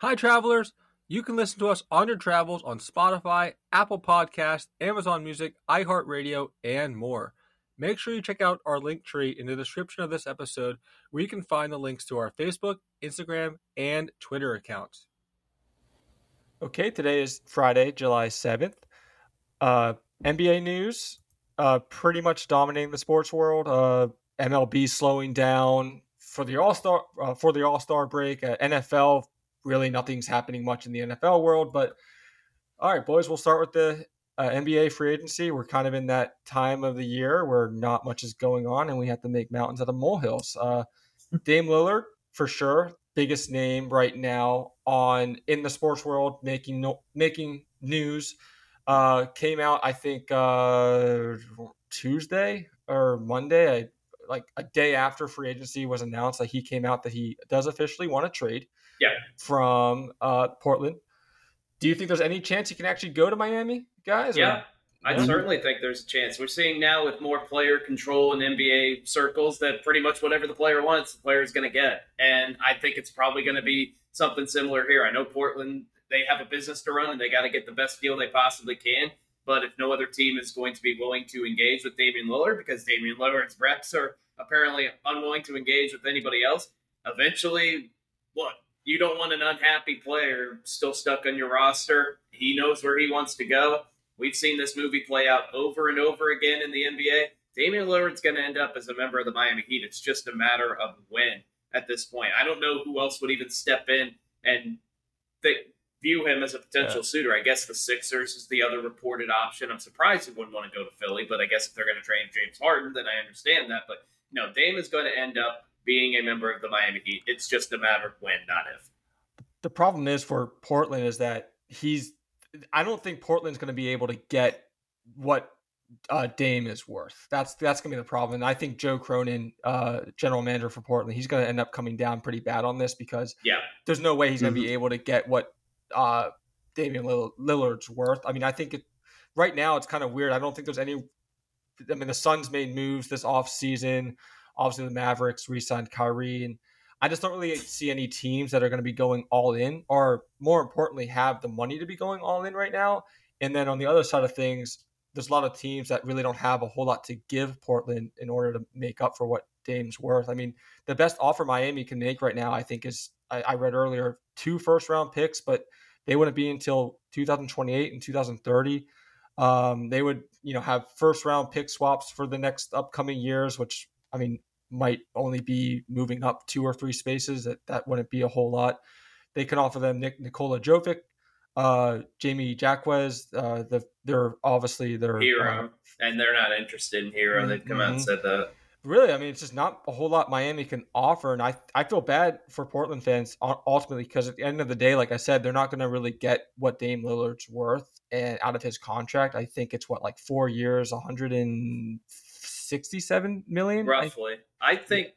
Hi, travelers. You can listen to us on your travels on Spotify, Apple Podcast, Amazon Music, iHeartRadio, and more. Make sure you check out our link tree in the description of this episode where you can find the links to our Facebook, Instagram, and Twitter accounts. Okay, today is Friday, July 7th. Uh, NBA news uh, pretty much dominating the sports world. Uh, MLB slowing down for the All Star uh, for the All Star break. Uh, NFL really nothing's happening much in the NFL world. But all right, boys, we'll start with the uh, NBA free agency. We're kind of in that time of the year where not much is going on, and we have to make mountains out of molehills. Uh, Dame Lillard, for sure, biggest name right now on in the sports world, making no, making news. Uh, came out, I think, uh, Tuesday or Monday. I, like a day after free agency was announced, that he came out that he does officially want to trade yeah. from uh, Portland. Do you think there's any chance he can actually go to Miami, guys? Yeah, or? I yeah. certainly think there's a chance. We're seeing now with more player control in NBA circles that pretty much whatever the player wants, the player is going to get. And I think it's probably going to be something similar here. I know Portland, they have a business to run and they got to get the best deal they possibly can. But if no other team is going to be willing to engage with Damian Lillard, because Damian Lillard's reps are apparently unwilling to engage with anybody else, eventually, what? You don't want an unhappy player still stuck on your roster. He knows where he wants to go. We've seen this movie play out over and over again in the NBA. Damian Lillard's going to end up as a member of the Miami Heat. It's just a matter of when at this point. I don't know who else would even step in and th- view him as a potential yeah. suitor. I guess the Sixers is the other reported option. I'm surprised he wouldn't want to go to Philly, but I guess if they're going to trade James Harden, then I understand that. But no, Dame is going to end up being a member of the Miami Heat. It's just a matter of when, not if. The problem is for Portland is that he's. I don't think Portland's going to be able to get what uh, Dame is worth. That's that's going to be the problem. And I think Joe Cronin, uh, general manager for Portland, he's going to end up coming down pretty bad on this because yeah, there's no way he's going to mm-hmm. be able to get what uh, Damian Lillard's worth. I mean, I think it, right now it's kind of weird. I don't think there's any. I mean, the Suns made moves this off season obviously the Mavericks re-signed Kyrie, and I just don't really see any teams that are going to be going all in, or more importantly, have the money to be going all in right now. And then on the other side of things, there's a lot of teams that really don't have a whole lot to give Portland in order to make up for what Dame's worth. I mean, the best offer Miami can make right now, I think, is I, I read earlier two first round picks, but they wouldn't be until 2028 and 2030. Um, they would, you know, have first round pick swaps for the next upcoming years, which I mean, might only be moving up two or three spaces. That that wouldn't be a whole lot. They can offer them Nick Nikola Jovic, uh, Jaime Jaquez. Uh, the they're obviously they're Herro, uh, and they're not interested in. Mm-hmm. They've come out and mm-hmm. said that. Really, I mean, it's just not a whole lot Miami can offer, and I I feel bad for Portland fans ultimately because at the end of the day, like I said, they're not going to really get what Dame Lillard's worth and out of his contract. I think it's what like four years, 167 million, roughly. I think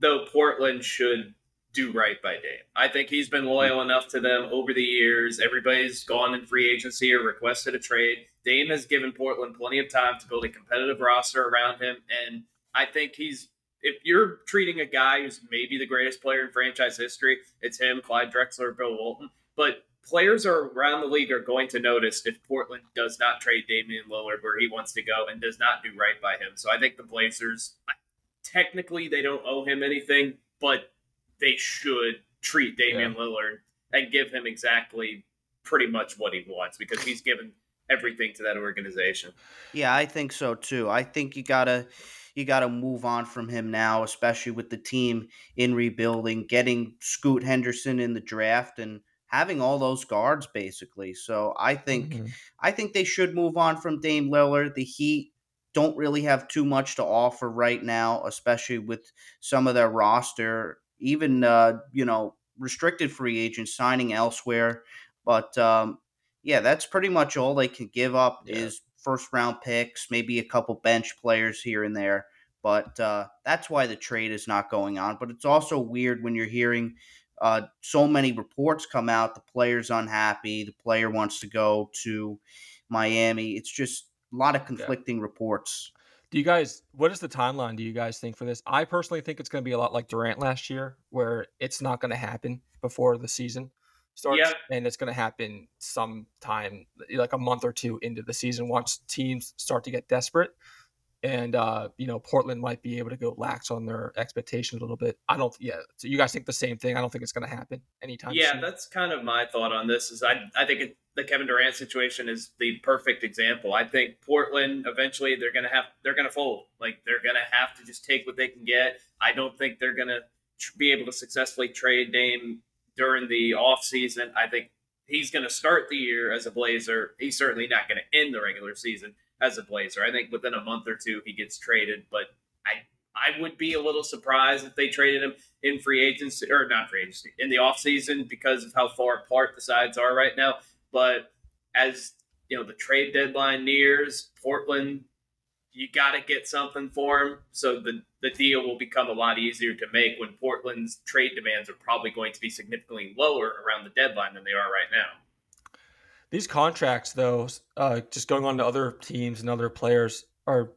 though Portland should do right by Dame. I think he's been loyal enough to them over the years. Everybody's gone in free agency or requested a trade. Dame has given Portland plenty of time to build a competitive roster around him, and I think he's. If you're treating a guy who's maybe the greatest player in franchise history, it's him, Clyde Drexler, Bill Walton. But players are around the league are going to notice if Portland does not trade Damian Lillard where he wants to go and does not do right by him. So I think the Blazers, technically they don't owe him anything, but they should treat Damian yeah. Lillard and give him exactly pretty much what he wants because he's given everything to that organization. Yeah, I think so too. I think you gotta you gotta move on from him now, especially with the team in rebuilding, getting Scoot Henderson in the draft and having all those guards basically. So I think mm-hmm. I think they should move on from Dame Lillard. The Heat don't really have too much to offer right now, especially with some of their roster, even uh, you know restricted free agents signing elsewhere. But um, yeah, that's pretty much all they can give up yeah. is first round picks, maybe a couple bench players here and there. But uh, that's why the trade is not going on. But it's also weird when you're hearing uh, so many reports come out. The player's unhappy. The player wants to go to Miami. It's just a lot of conflicting yeah. reports. Do you guys? What is the timeline? Do you guys think for this? I personally think it's going to be a lot like Durant last year, where it's not going to happen before the season. starts, Yeah. and it's going to happen sometime like a month or two into the season once teams start to get desperate. And uh, you know, Portland might be able to go lax on their expectations a little bit. I don't. Yeah. So you guys think the same thing? I don't think it's going to happen anytime. Yeah, soon. that's kind of my thought on this. Is I I think it, the Kevin Durant situation is the perfect example. I think Portland eventually they're gonna have they're gonna fold. Like they're gonna have to just take what they can get. I don't think they're gonna tr- be able to successfully trade Dame during the off season. I think he's gonna start the year as a Blazer. He's certainly not gonna end the regular season as a Blazer. I think within a month or two he gets traded, but I I would be a little surprised if they traded him in free agency or not free agency in the offseason because of how far apart the sides are right now. But as you know, the trade deadline nears, Portland, you got to get something for him. So the the deal will become a lot easier to make when Portland's trade demands are probably going to be significantly lower around the deadline than they are right now. These contracts, though, uh, just going on to other teams and other players, are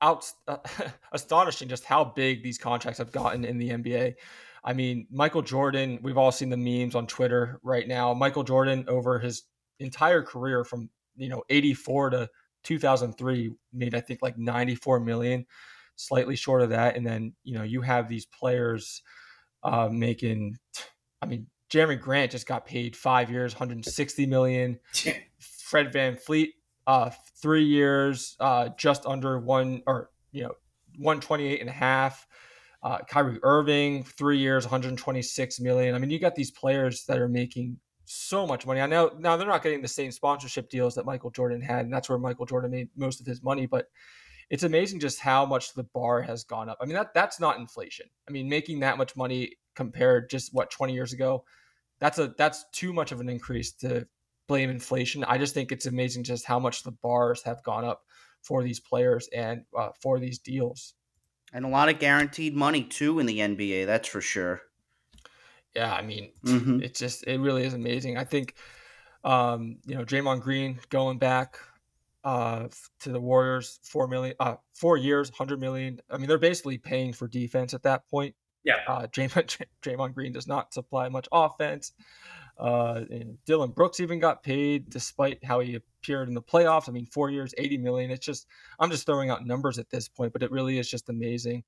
out uh, astonishing. Just how big these contracts have gotten in the NBA. I mean, Michael Jordan. We've all seen the memes on Twitter right now. Michael Jordan over his entire career from you know 84 to 2003 made I think like 94 million, slightly short of that. And then you know you have these players uh, making. I mean, Jerami Grant just got paid five years, 160 million. Fred VanVleet, uh, three years, uh, just under one or, you know, 128 and a half. Uh, Kyrie Irving, three years, 126 million. I mean, you got these players that are making so much money. I know now they're not getting the same sponsorship deals that Michael Jordan had, and that's where Michael Jordan made most of his money. But it's amazing just how much the bar has gone up. I mean, that that's not inflation. I mean, making that much money compared just what 20 years ago, that's a that's too much of an increase to blame inflation. I just think it's amazing just how much the bars have gone up for these players and uh, for these deals. And a lot of guaranteed money too in the NBA, that's for sure. Yeah, I mean, Mhm. it just it really is amazing. I think um, you know, Draymond Green going back uh to the Warriors, four million uh four years, hundred million. I mean, they're basically paying for defense at that point. Yeah. Uh Draymond Draymond Green does not supply much offense. Uh and Dillon Brooks even got paid despite how he appeared in the playoffs. I mean, four years, 80 million. It's just I'm just throwing out numbers at this point, but it really is just amazing.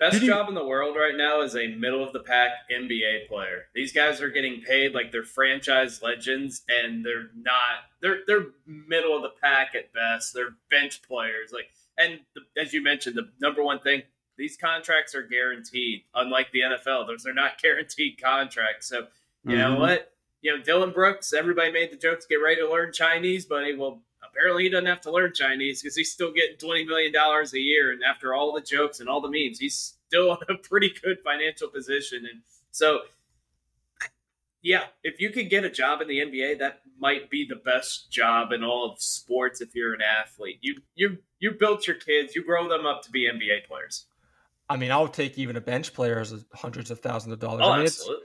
Best Did you- job in the world right now is a middle of the pack NBA player. These guys are getting paid like they're franchise legends, and they're not. They're they're middle of the pack at best. They're bench players. Like, and the, as you mentioned, the number one thing: these contracts are guaranteed. Unlike the NFL, those are not guaranteed contracts. So you know Mhm. what? You know, Dillon Brooks. Everybody made the jokes. Get ready to learn Chinese, buddy. Well, apparently he doesn't have to learn Chinese because he's still getting twenty million dollars a year. And after all the jokes and all the memes, he's still in a pretty good financial position. And so, yeah, if you could get a job in the NBA, that might be the best job in all of sports. If you're an athlete, you you you built your kids, you grow them up to be NBA players. I mean, I'll take even a bench player as hundreds of thousands of dollars. Oh, I mean, absolutely,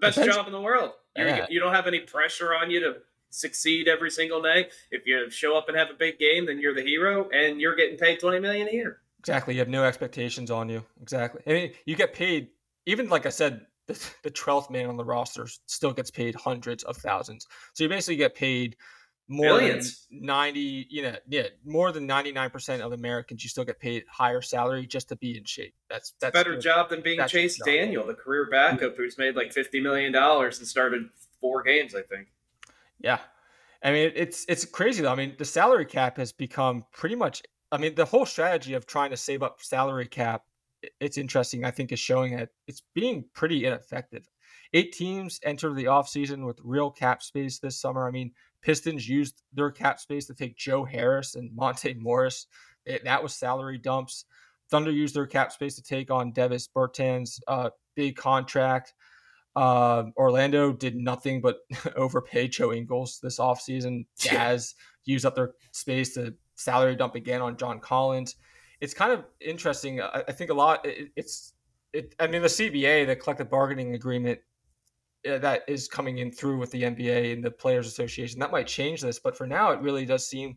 best bench- job in the world. Yeah. You don't have any pressure on you to succeed every single day. If you show up and have a big game, then you're the hero, and you're getting paid twenty million a year. Exactly. You have no expectations on you. Exactly. I mean, you get paid, even like I said, the, the 12th man on the roster still gets paid hundreds of thousands. So you basically get paid more Millions. than 90, you know, yeah, more than 99% of Americans, you still get paid higher salary just to be in shape. That's, that's Better good. job than being That's Chase. Daniel, the career backup who's made like fifty million dollars and started four games, I think. Yeah. I mean, it's it's crazy though. I mean, the salary cap has become pretty much. I mean, the whole strategy of trying to save up salary cap, it's interesting. I think is showing that it's being pretty ineffective. Eight teams entered the offseason with real cap space this summer. I mean, Pistons used their cap space to take Joe Harris and Monte Morris. It- that was salary dumps. Thunder used their cap space to take on Davis Bertans' uh, big contract. Uh, Orlando did nothing but overpay Joe Ingles this offseason. Jazz used up their space to salary dump again on John Collins. It's kind of interesting. I, I think a lot. It, it's it. I mean, the CBA, the collective bargaining agreement, that is coming in through with the NBA and the Players Association. That might change this, but for now, it really does seem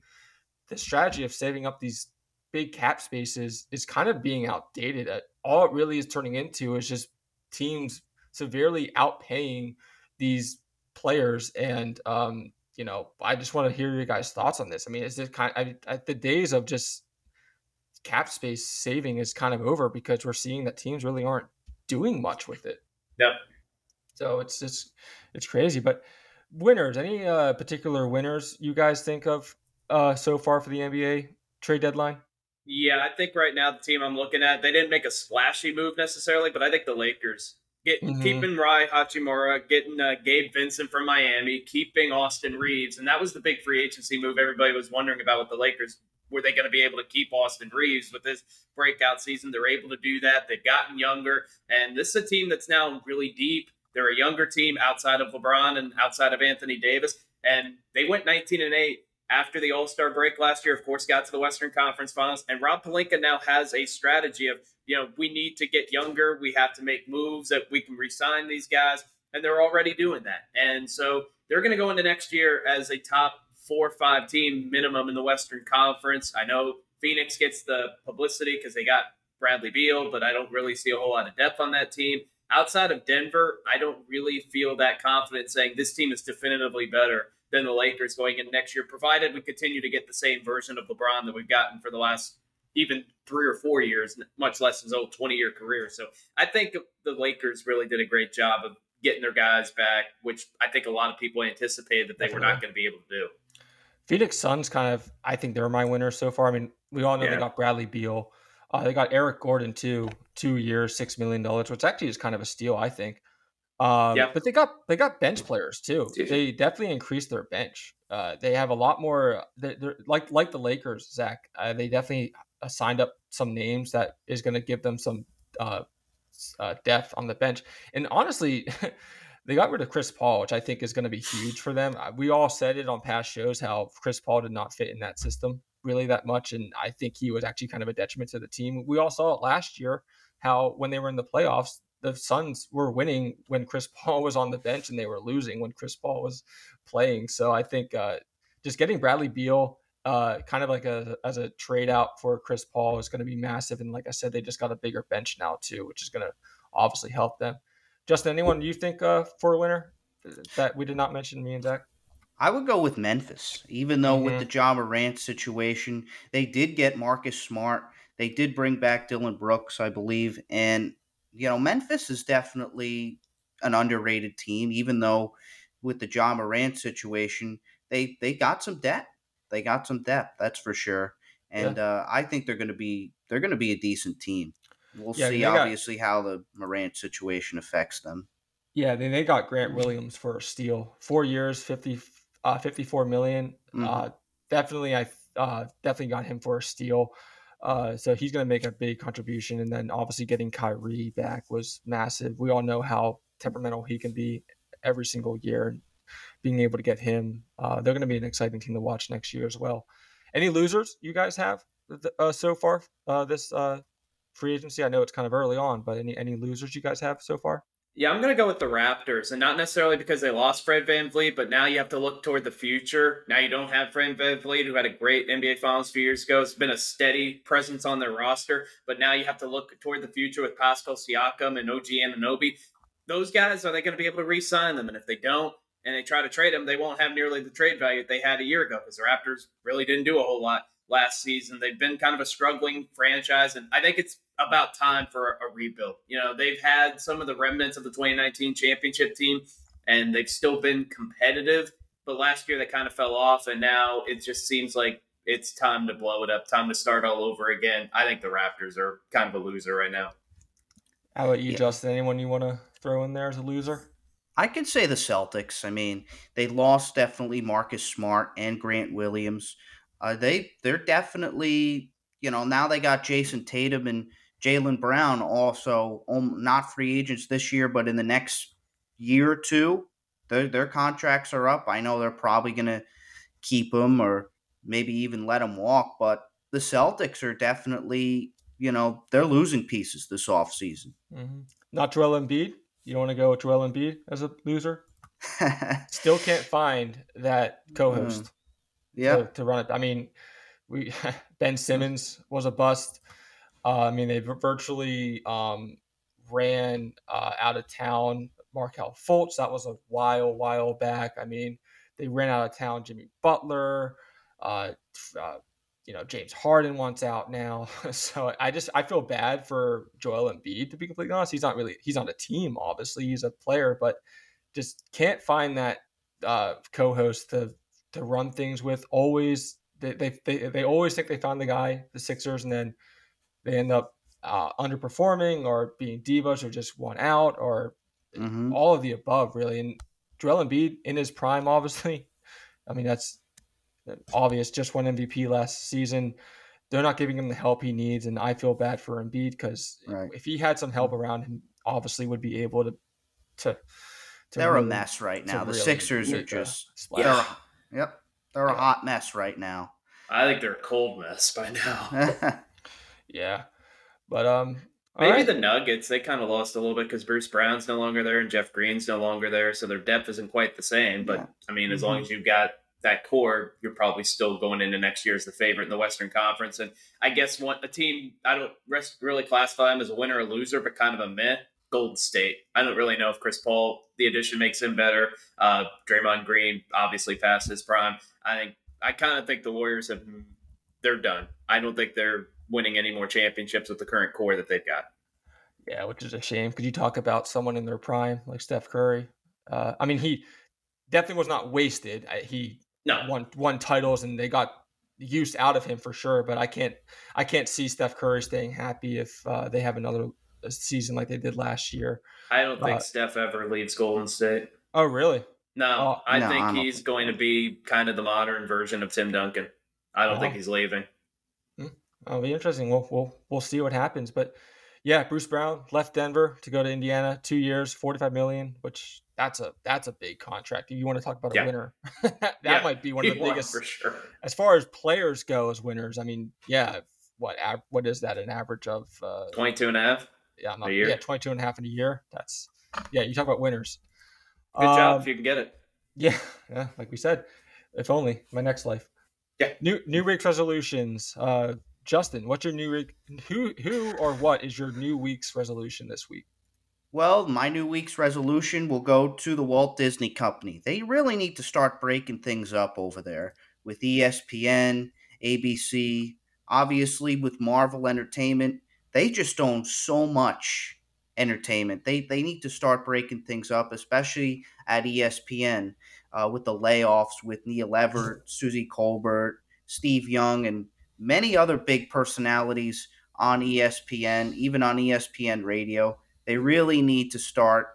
the strategy of saving up these big cap spaces is kind of being outdated. Uh, All it really is turning into is just teams severely outpaying these players. And um, you know, I just want to hear your guys' thoughts on this. I mean, is it kind? Of, I, I, the days of just cap space saving is kind of over because we're seeing that teams really aren't doing much with it. Yep. So it's just it's crazy. But winners, any uh, particular winners you guys think of uh, so far for the NBA trade deadline? Yeah, I think right now the team I'm looking at, they didn't make a splashy move necessarily, but I think the Lakers get mm-hmm. keeping Rui Hachimura, getting uh, Gabe Vincent from Miami, keeping Austin Reaves, and that was the big free agency move everybody was wondering about with the Lakers. Were they going to be able to keep Austin Reaves with this breakout season? They're able to do that. They've gotten younger, and this is a team that's now really deep. They're a younger team outside of LeBron and outside of Anthony Davis, and they went 19 and 8 after the All Star break last year, of course, got to the Western Conference Finals. And Rob Pelinka now has a strategy of, you know, we need to get younger. We have to make moves that we can resign these guys. And they're already doing that. And so they're going to go into next year as a top four or five team minimum in the Western Conference. I know Phoenix gets the publicity because they got Bradley Beal, but I don't really see a whole lot of depth on that team. Outside of Denver, I don't really feel that confident saying this team is definitively better than the Lakers going in next year, provided we continue to get the same version of LeBron that we've gotten for the last even three or four years, much less his old 20 year career. So I think the Lakers really did a great job of getting their guys back, which I think a lot of people anticipated that they Definitely. were not going to be able to do. Phoenix Suns kind of, I think they're my winners so far. I mean, we all know yeah. they got Bradley Beal. Uh, they got Eric Gordon too, two years, six million dollars, which actually is kind of a steal, I think. Um, yeah. But they got they got bench players too. They definitely increased their bench. Uh, they have a lot more. They're, they're like like the Lakers, Zach. Uh, they definitely uh, signed up some names that is going to give them some uh, uh, depth on the bench. And honestly, they got rid of Chris Paul, which I think is going to be huge for them. We all said it on past shows how Chris Paul did not fit in that system really that much, and I think he was actually kind of a detriment to the team. We all saw it last year how when they were in the playoffs, the Suns were winning when Chris Paul was on the bench and they were losing when Chris Paul was playing. So I think uh, just getting Bradley Beal uh, kind of like a as a trade out for Chris Paul is going to be massive. And like I said, they just got a bigger bench now too, which is going to obviously help them. Justin, anyone you think uh, for a winner that we did not mention, me and Zach? I would go with Memphis, even though mm-hmm. with the Ja Morant situation, they did get Marcus Smart. They did bring back Dillon Brooks, I believe, and you know, Memphis is definitely an underrated team, even though with the Ja Morant situation, they they got some depth. They got some depth, that's for sure. And yeah. uh, I think they're going to be they're going to be a decent team. We'll yeah, see, obviously, got, how the Morant situation affects them. Yeah, then they got Grant Williams for a steal, four years, 50, uh, 54 million. Mm-hmm. Uh, definitely, I uh, definitely got him for a steal. Uh, so he's going to make a big contribution. And then obviously getting Kyrie back was massive. We all know how temperamental he can be every single year. Being able to get him, uh, they're going to be an exciting team to watch next year as well. Any losers you guys have uh, so far uh, this uh, free agency? I know it's kind of early on, but any any losers you guys have so far? Yeah, I'm going to go with the Raptors, and not necessarily because they lost Fred VanVleet, but now you have to look toward the future. Now you don't have Fred VanVleet, who had a great NBA Finals a few years ago. It's been a steady presence on their roster, but now you have to look toward the future with Pascal Siakam and OG Anunoby. Those guys, are they going to be able to re-sign them? And if they don't, and they try to trade them, they won't have nearly the trade value that they had a year ago because the Raptors really didn't do a whole lot last season. They've been kind of a struggling franchise, and I think it's about time for a rebuild. You know, they've had some of the remnants of the 2019 championship team, and they've still been competitive. But last year they kind of fell off, and now it just seems like it's time to blow it up, time to start all over again. I think the Raptors are kind of a loser right now. How about you, yeah. Justin? Anyone you want to throw in there as a loser? I can say the Celtics. I mean, they lost definitely Marcus Smart and Grant Williams. Uh, they they're definitely you know now they got Jayson Tatum and Jaylen Brown also um, not free agents this year, but in the next year or two, their their contracts are up. I know they're probably gonna keep them or maybe even let them walk, but the Celtics are definitely you know they're losing pieces this offseason. Mm-hmm. Not Joel Embiid. You don't want to go with Joel Embiid as a loser. Still can't find that co-host. Mm. Yeah, to, to run it. I mean, we Ben Simmons was a bust. Uh, I mean, they virtually um, ran uh, out of town Markelle Fultz. That was a while, while back. I mean, they ran out of town Jimmy Butler. Uh, uh, you know, James Harden wants out now. so I just I feel bad for Joel Embiid to be completely honest. He's not really he's on a team, obviously. He's a player, but just can't find that uh, co-host to to run things with. Always they, they they they always think they found the guy, the Sixers, and then they end up uh, underperforming or being divas or just one out or mm-hmm. all of the above, really. And Joel Embiid in his prime, obviously. I mean, that's obvious. Just won MVP last season. They're not giving him the help he needs, and I feel bad for Embiid because right. if he had some help around him, obviously would be able to to. to they're really, a mess right now. The really Sixers are just yeah. They're, yep, they're a hot mess right now. I think they're a cold mess by now. yeah, but um, maybe right. the Nuggets they kind of lost a little bit because Bruce Brown's no longer there and Jeff Green's no longer there, so their depth isn't quite the same. But yeah. I mean, as mm-hmm. long as you've got that core, you're probably still going into next year as the favorite in the Western Conference. And I guess one a team I don't really classify them as a winner or loser, but kind of a meh. Golden State. I don't really know if Chris Paul the addition makes him better. Uh, Draymond Green obviously past his prime. I think I kind of think the Warriors have they're done. I don't think they're winning any more championships with the current core that they've got. Yeah, which is a shame. Could you talk about someone in their prime like Steph Curry? Uh, I mean, he definitely was not wasted. He no. won won titles and they got use out of him for sure. But I can't I can't see Steph Curry staying happy if uh, they have another uh, season like they did last year. I don't think uh, Steph ever leaves Golden State. Oh really? No, oh, I no, think I he's think going to be kind of the modern version of Tim Duncan. I don't think oh. he's leaving. It'll be interesting. We'll we'll we'll see what happens. But yeah, Bruce Brown left Denver to go to Indiana, two years, forty five million, which that's a that's a big contract. If you want to talk about a yeah. winner, that yeah. might be one of the biggest for sure. As far as players go as winners, I mean, yeah, what what is that? An average of uh, 22 and a half? Yeah, not, yeah, 22 and a half in a year. That's yeah, you talk about winners. Good um, job if you can get it. Yeah, yeah, like we said, if only my next life. Yeah. New New Week's resolutions. Uh, Justin, what's your new week? Who who or what is your new week's resolution this week? Well, my new week's resolution will go to the Walt Disney Company. They really need to start breaking things up over there with ESPN, ABC, obviously with Marvel Entertainment. They just own so much entertainment. They they need to start breaking things up, especially at ESPN uh, with the layoffs with Neil Everett, Suzy Kolber, Steve Young, and many other big personalities on ESPN, even on ESPN Radio. They really need to start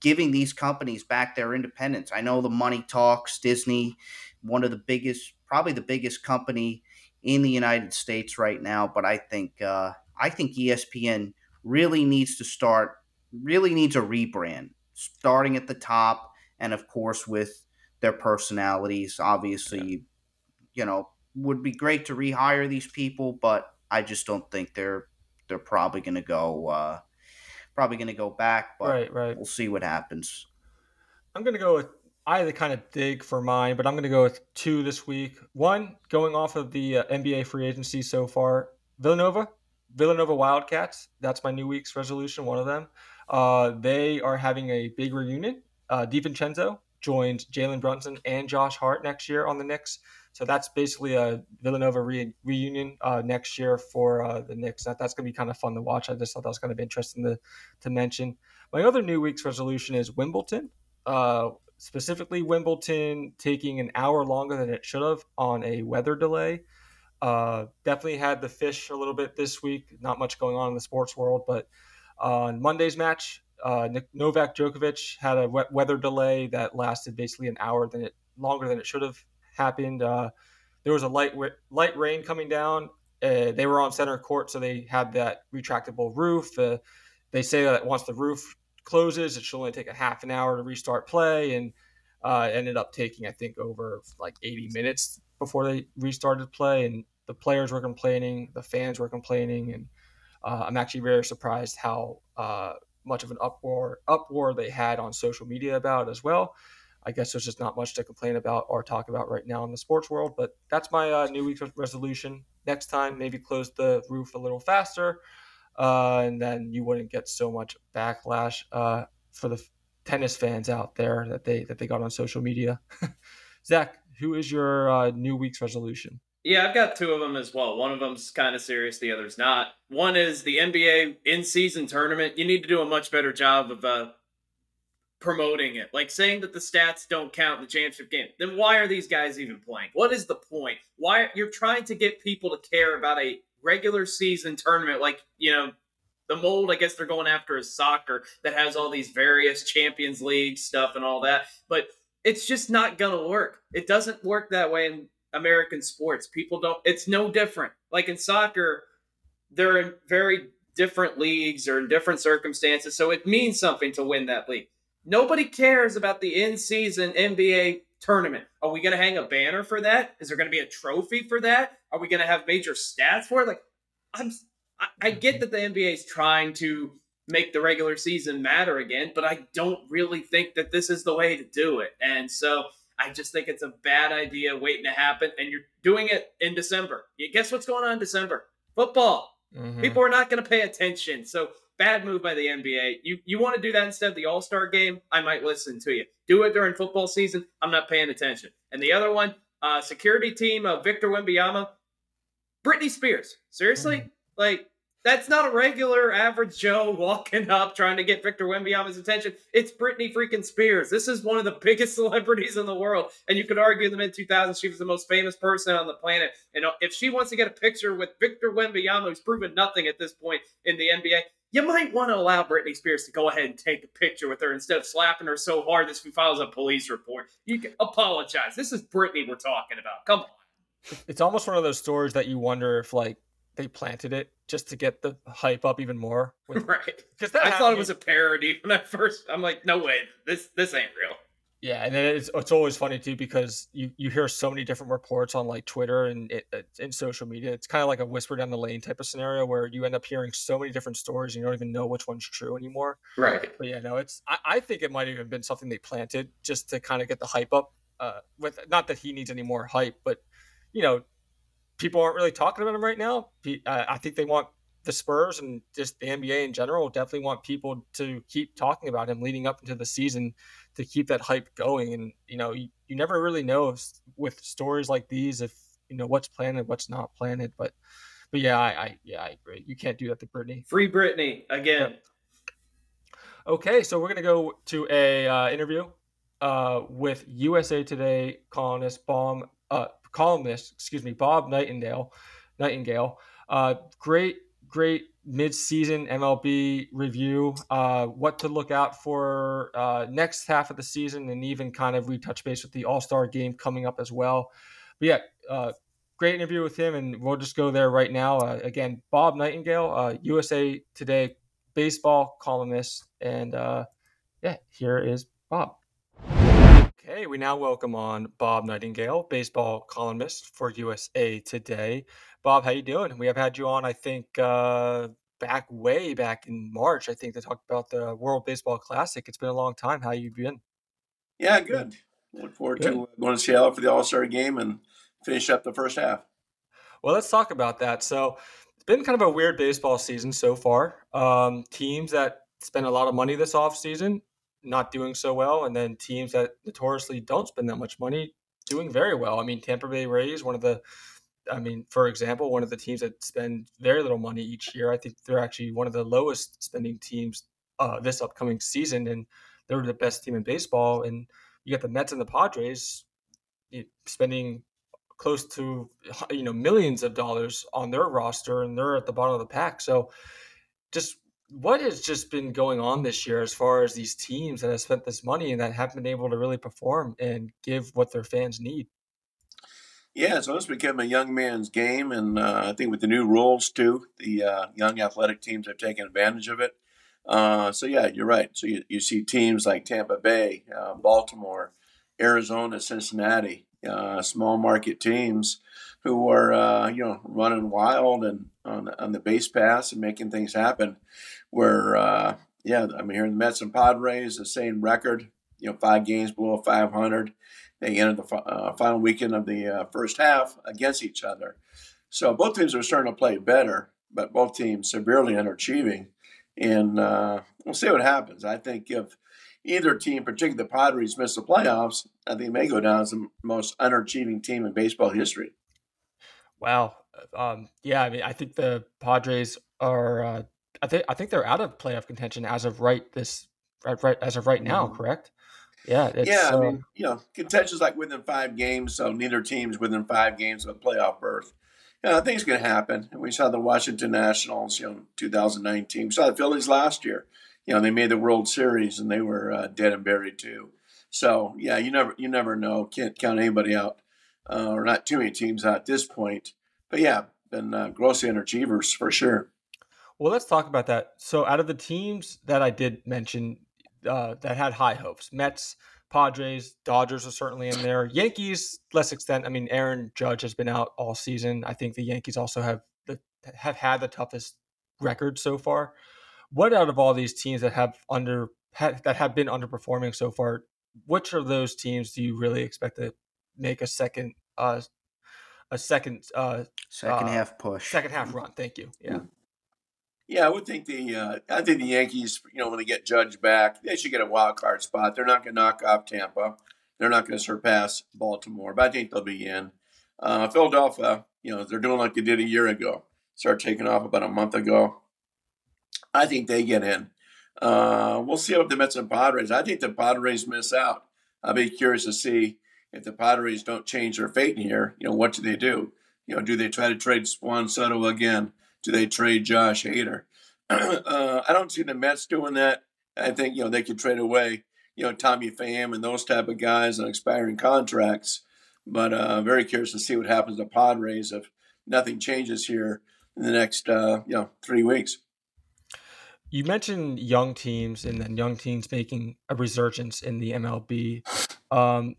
giving these companies back their independence. I know the money talks, Disney, one of the biggest, probably the biggest company in the United States right now, but I think uh, I think ESPN really needs to start, really needs a rebrand, starting at the top, and of course with their personalities. Obviously, yeah. you know, would be great to rehire these people, but I just don't think they're they're probably going to go. Uh, probably going to go back, but right, right. we'll see what happens. I'm going to go with I had to kind of dig for mine, but I'm going to go with two this week. One, going off of the uh, NBA free agency so far, Villanova, Villanova Wildcats. That's my new week's resolution. One of them. Uh, they are having a big reunion. Uh, DiVincenzo joined Jalen Brunson and Josh Hart next year on the Knicks. So that's basically a Villanova re- reunion uh, next year for uh, the Knicks. That, that's going to be kind of fun to watch. I just thought that was kind of interesting to, to mention. My other new week's resolution is Wimbledon. Uh, specifically, Wimbledon taking an hour longer than it should have on a weather delay. Uh, definitely had the fish a little bit this week. Not much going on in the sports world, but on Monday's match, uh, Novak Djokovic had a weather delay that lasted basically an hour than it longer than it should have happened. Uh, there was a light light rain coming down. Uh, they were on center court, so they had that retractable roof. Uh, they say that once the roof closes, it should only take a half an hour to restart play, and uh, ended up taking I think over like 80 minutes before they restarted play. And the players were complaining, the fans were complaining, and uh, I'm actually very surprised how uh, much of an uproar uproar they had on social media about as well. I guess there's just not much to complain about or talk about right now in the sports world. But that's my uh, New Week's resolution. Next time, maybe close the roof a little faster, uh, and then you wouldn't get so much backlash uh, for the tennis fans out there that they that they got on social media. Zach, who is your uh, new week's resolution? Yeah, I've got two of them as well. One of them's kind of serious, the other's not. One is the NBA in season tournament. You need to do a much better job of uh, promoting it. Like saying that the stats don't count in the championship game. Then why are these guys even playing? What is the point? Why you're trying to get people to care about a regular season tournament like, you know, the mold I guess they're going after is soccer that has all these various Champions League stuff and all that. But it's just not going to work. It doesn't work that way in American sports. People don't it's no different. Like in soccer, they're in very different leagues or in different circumstances, so it means something to win that league. Nobody cares about the in season NBA tournament. Are we going to hang a banner for that? Is there going to be a trophy for that? Are we going to have major stats for it? Like, I'm, I, I get that the NBA is trying to make the regular season matter again, but I don't really think that this is the way to do it. And so I just think it's a bad idea waiting to happen. And you're doing it in December. You guess what's going on in December? Football. Mm-hmm. People are not going to pay attention. So bad move by the NBA. You you want to do that instead of the All Star game? I might listen to you. Do it during football season. I'm not paying attention. And the other one, uh, security team of Victor Wembanyama, Britney Spears. Seriously, mm-hmm. like that's not a regular average Joe walking up trying to get Victor Wembanyama's attention. It's Britney freaking Spears. This is one of the biggest celebrities in the world, and you could argue that in the mid 2000s she was the most famous person on the planet. And uh, if she wants to get a picture with Victor Wembanyama, who's proven nothing at this point in the NBA, you might want to allow Britney Spears to go ahead and take a picture with her instead of slapping her so hard that she files a police report. You can apologize. This is Britney we're talking about. Come on. It's almost one of those stories that you wonder if like they planted it just to get the hype up even more. With, right. Because I thought it was a parody when I first. I'm like, no way, this this ain't real. Yeah, and then it's it's always funny too because you you hear so many different reports on like Twitter and it, in social media. It's kind of like a whisper down the lane type of scenario where you end up hearing so many different stories and you don't even know which one's true anymore. Right. But yeah, no, it's I, I think it might have even been something they planted just to kind of get the hype up. Uh, with not that he needs any more hype, but you know, people aren't really talking about him right now. I think they want the Spurs and just the NBA in general definitely want people to keep talking about him leading up into the season to keep that hype going. And you know, you, you never really know if, with stories like these if you know what's planted, what's not planted. But but yeah, I, I yeah I agree. You can't do that to Britney. Free Britney again. Okay, so we're gonna go to a uh, interview uh, with USA Today columnist Bomb uh, columnist, excuse me, Bob Nightengale. Nightengale. Uh, great, great mid-season MLB review. Uh, what to look out for uh, next half of the season, and even kind of we touch base with the All Star game coming up as well. But yeah, uh, great interview with him, and we'll just go there right now. Uh, again, Bob Nightengale, USA uh, Today baseball columnist, and yeah, here is Bob. Okay, we now welcome on Bob Nightengale, baseball columnist for USA Today. Bob, how you doing? We have had you on, I think, uh, back way back in March. I think to talk about the World Baseball Classic. It's been a long time. How you been? Yeah, good. Look forward good. to going to Seattle for the All Star game and finish up the first half. Well, let's talk about that. So it's been kind of a weird baseball season so far. Um, teams that spend a lot of money this offseason not doing so well, and then teams that notoriously don't spend that much money doing very well. I mean, Tampa Bay Rays, one of the, I mean, for example, one of the teams that spend very little money each year. I think they're actually one of the lowest spending teams uh, this upcoming season, and they're the best team in baseball. And you got the Mets and the Padres spending close to you know millions of dollars on their roster, and they're at the bottom of the pack. So, just what has just been going on this year as far as these teams that have spent this money and that haven't been able to really perform and give what their fans need? Yeah, so it's become a young man's game, and uh, I think with the new rules too, the uh, young athletic teams have taken advantage of it. Uh, so yeah, you're right. So you, you see teams like Tampa Bay, uh, Baltimore, Arizona, Cincinnati, uh, small market teams who are uh, you know running wild and on on the base pass and making things happen where uh, yeah, I mean here in the Mets and Padres, the same record, you know, five games below 500. They entered the uh, final weekend of the uh, first half against each other. So both teams are starting to play better, but both teams severely underachieving. And uh, we'll see what happens. I think if either team, particularly the Padres, miss the playoffs, I think may go down as the most underachieving team in baseball history. Wow. Um, yeah, I mean, I think the Padres are. Uh, I think I think they're out of playoff contention as of right this right as of right now. Mm-hmm. Correct? Yeah. yeah. I uh, mean, you know, contention's like within five games, so neither team's within five games of a playoff berth. You know, things can happen. And we saw the Washington Nationals, you know, 2019. We saw the Phillies last year. You know, they made the World Series and they were uh, dead and buried too. So yeah, you never you never know. Can't count anybody out, uh, or not too many teams out at this point. But yeah, been uh, grossly underachievers for sure. Well, let's talk about that. So, out of the teams that I did mention uh, that had high hopes, Mets, Padres, Dodgers are certainly in there. Yankees, less extent. I mean, Aaron Judge has been out all season. I think the Yankees also have the, have had the toughest record so far. What out of all these teams that have under that have been underperforming so far? Which of those teams do you really expect to make a second uh, a second uh, second uh, half push, second half run? Thank you. Yeah. Yeah, I would think the uh, I think the Yankees, you know, when they get Judge back, they should get a wild card spot. They're not going to knock off Tampa. They're not going to surpass Baltimore, but I think they'll be in. Uh, Philadelphia, you know, they're doing like they did a year ago. Start taking off about a month ago. I think they get in. Uh, we'll see what the Mets and Padres. I think the Padres miss out. I'll be curious to see if the Padres don't change their fate here. You know, what do they do? You know, do they try to trade Juan Soto again? do they trade Josh Hader? uh, I don't see the Mets doing that. I think you know they could trade away you know Tommy Pham and those type of guys on expiring contracts. But uh, very curious to see what happens to Padres if nothing changes here in the next uh, you know three weeks. You mentioned young teams and then young teams making a resurgence in the MLB. Um,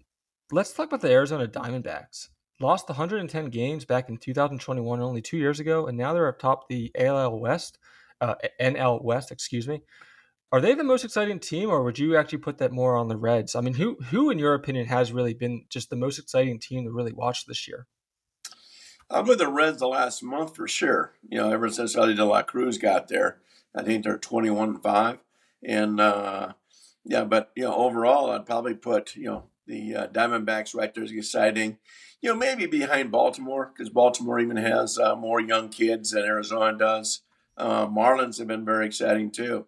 let's talk about the Arizona Diamondbacks lost 110 games back in 2021, only two years ago, and now they're atop the AL West, uh, NL West, excuse me. Are they the most exciting team, or would you actually put that more on the Reds? I mean, who who in your opinion has really been just the most exciting team to really watch this year? I've been the Reds the last month for sure. You know, ever since Elly De La Cruz got there, I think they're 21 and five, and uh, yeah, but you know, overall, I'd probably put you know the uh, Diamondbacks right there is exciting you know, maybe behind Baltimore because Baltimore even has uh, more young kids than Arizona does. Uh, Marlins have been very exciting too.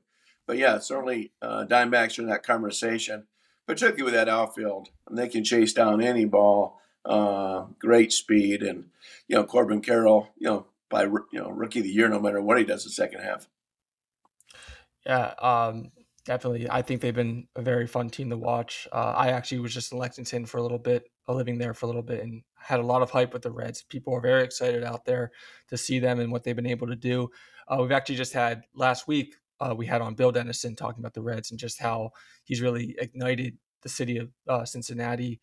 But yeah, certainly uh, Diamondbacks are in that conversation, particularly with that outfield. And they can chase down any ball, uh, great speed, and you know Corbin Carroll, you know, by you know rookie of the year, no matter what he does the second half. Yeah, um, definitely. I think they've been a very fun team to watch. Uh, I actually was just in Lexington for a little bit living there for a little bit and had a lot of hype with the Reds. People are very excited out there to see them and what they've been able to do. Uh, we've actually just had last week, uh, we had on Bill Dennison talking about the Reds and just how he's really ignited the city of uh, Cincinnati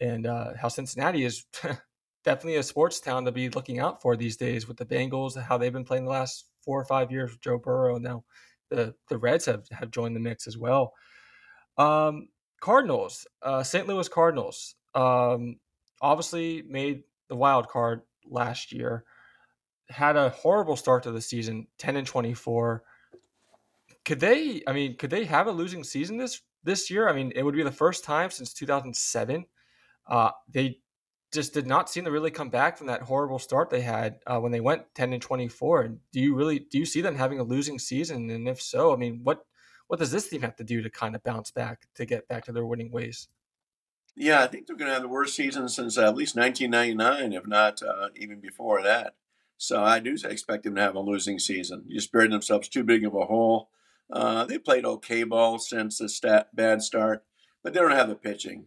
and uh, how Cincinnati is definitely a sports town to be looking out for these days with the Bengals, how they've been playing the last four or five years with Joe Burrow. Now the, Reds have, have joined the mix as well. Um, Cardinals, uh, St. Louis Cardinals. Um, obviously made the wild card last year. Had a horrible start to the season, ten and twenty four. Could they? I mean, could they have a losing season this this year? I mean, it would be the first time since two thousand seven. Uh, they just did not seem to really come back from that horrible start they had uh, when they went 10 and 24 do you really do you see them having a losing season and if so i mean what what does this team have to do to kind of bounce back to get back to their winning ways yeah, I think they're going to have the worst season since uh, at least 1999, if not uh, even before that. So I do expect them to have a losing season. Just buried themselves too big of a hole. Uh, they played okay ball since the stat, bad start, but they don't have the pitching.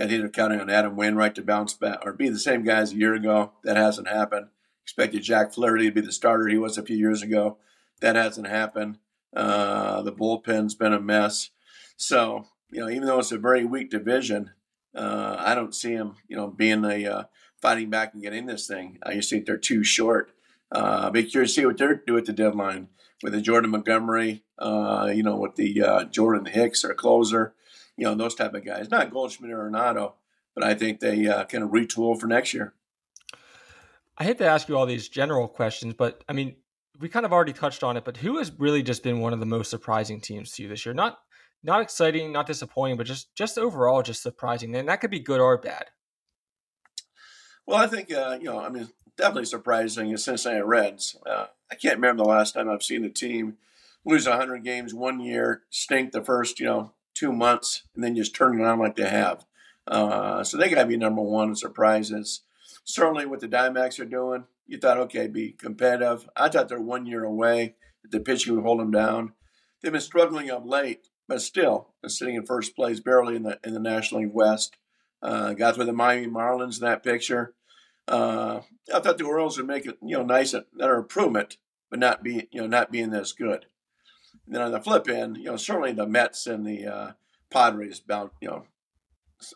I think counting on Adam Wainwright to bounce back or be the same guy as a year ago. That hasn't happened. Expected Jack Flaherty to be the starter he was a few years ago. That hasn't happened. Uh, the bullpen's been a mess. So you know, even though it's a very weak division, uh, I don't see them, you know, being a uh, fighting back and getting this thing. I just think they're too short. Uh, be curious to see what they're doing at the deadline with the Jordan Montgomery, uh, you know, with the uh, Jordan Hicks or closer, you know, those type of guys. Not Goldschmidt or Arenado, but I think they uh, kind of retool for next year. I hate to ask you all these general questions, but I mean, we kind of already touched on it. But who has really just been one of the most surprising teams to you this year? Not not exciting, not disappointing, but just just overall just surprising. And that could be good or bad. Well, I think uh, you know, I mean, definitely surprising is Cincinnati Reds. Uh, I can't remember the last time I've seen a team lose 100 games one year, stink the first you know two months, and then just turn it on like they have. Uh, so they got to be number one in surprises. Certainly, what the Diamondbacks are doing, you thought, okay, be competitive. I thought they're one year away. The pitching would hold them down. They've been struggling up late, but still, sitting in first place, barely in the in the National League West. Uh, got through the Miami Marlins in that picture. Uh, I thought the Orioles would make it, you know, nice, another improvement, but not be, you know, not being this good. And then on the flip end, you know, certainly the Mets and the uh, Padres bound, you know,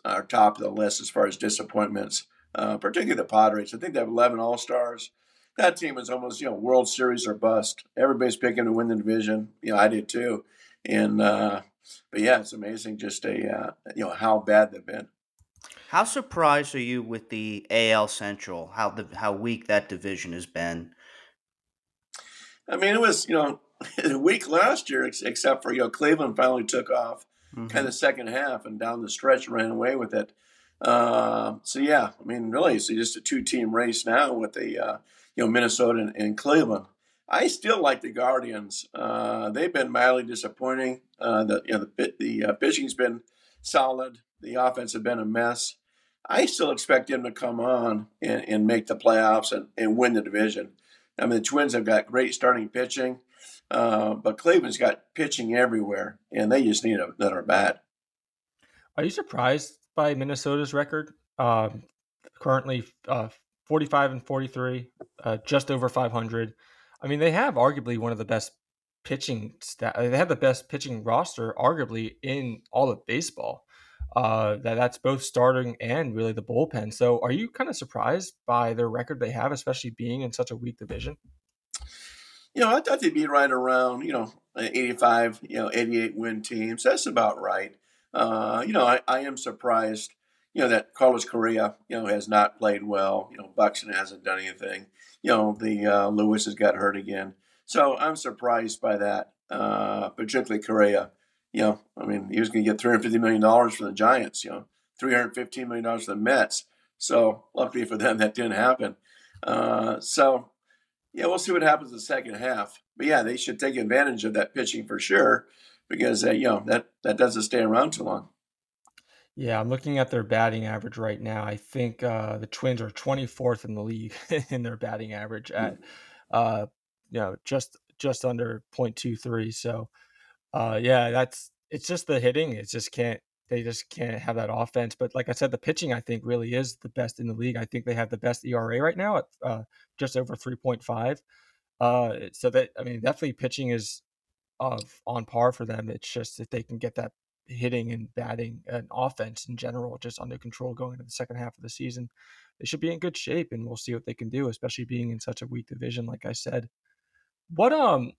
are top of the list as far as disappointments, uh, particularly the Padres. I think they have 11 All Stars. That team is almost, you know, World Series or bust. Everybody's picking to win the division. You know, I did too. And, uh, but yeah, it's amazing just a, uh, you know, how bad they've been. How surprised are you with the AL Central? How the how weak that division has been? I mean, it was you know weak last year, except for you know Cleveland finally took off mm-hmm. kind of second half and down the stretch ran away with it. Uh, so yeah, I mean, really, it's just a two-team race now with the uh, you know Minnesota and, and, Cleveland. I still like the Guardians. Uh, they've been mildly disappointing. Uh, the you know the the uh, pitching's been solid. The offense has been a mess. I still expect them to come on and, and make the playoffs and, and win the division. I mean, the Twins have got great starting pitching. Uh, but Cleveland's got pitching everywhere, and they just need a better bat. Are you surprised by Minnesota's record? Um, currently, uh, forty-five and forty-three, uh, just over five hundred. I mean, they have arguably one of the best pitching stat. They have the best pitching roster, arguably in all of baseball. Uh, that that's both starting and really the bullpen. So, are you kind of surprised by their record they have, especially being in such a weak division? You know, I thought they'd be right around, you know, 85, you know, 88 win teams. That's about right. Uh, you know, I, I am surprised, you know, that Carlos Correa, you know, has not played well. You know, Buxton hasn't done anything. You know, the uh, Lewis has got hurt again. So I'm surprised by that, uh, particularly Correa. You know, I mean, he was going to get $350 million from the Giants, you know, $315 million from the Mets. So luckily for them, that didn't happen. Uh, so yeah, we'll see what happens in the second half. But yeah, they should take advantage of that pitching for sure, because uh, you know that that doesn't stay around too long. Yeah, I'm looking at their batting average right now. I think uh, the Twins are 24th in the league in their batting average at, uh, you know, just just under 0.23. So, uh, yeah, that's it's just the hitting. It just can't they just can't have that offense. But like I said, the pitching I think really is the best in the league. I think they have the best ERA right now at uh, just over three point five. Uh, so that I mean, definitely pitching is of on par for them. It's just if they can get that hitting and batting and offense in general just under control going into the second half of the season, they should be in good shape, and we'll see what they can do, especially being in such a weak division. Like I said, what um,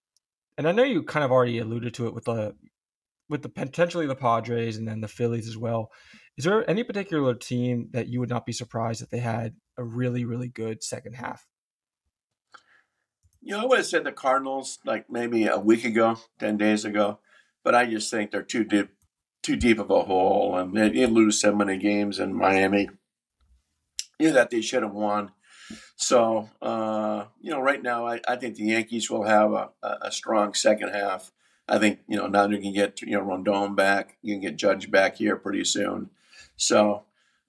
and I know you kind of already alluded to it with the with the potentially the Padres and then the Phillies as well. Is there any particular team that you would not be surprised if they had a really really good second half? You know, I would have said the Cardinals like maybe a week ago, ten days ago, but I just think they're too deep, too deep of a hole, and they, they lose so many games in Miami. You know that they should have won. So, uh, you know, right now, I, I think the Yankees will have a, a strong second half. I think you know now you can get you know Rodon back, you can get Judge back here pretty soon. So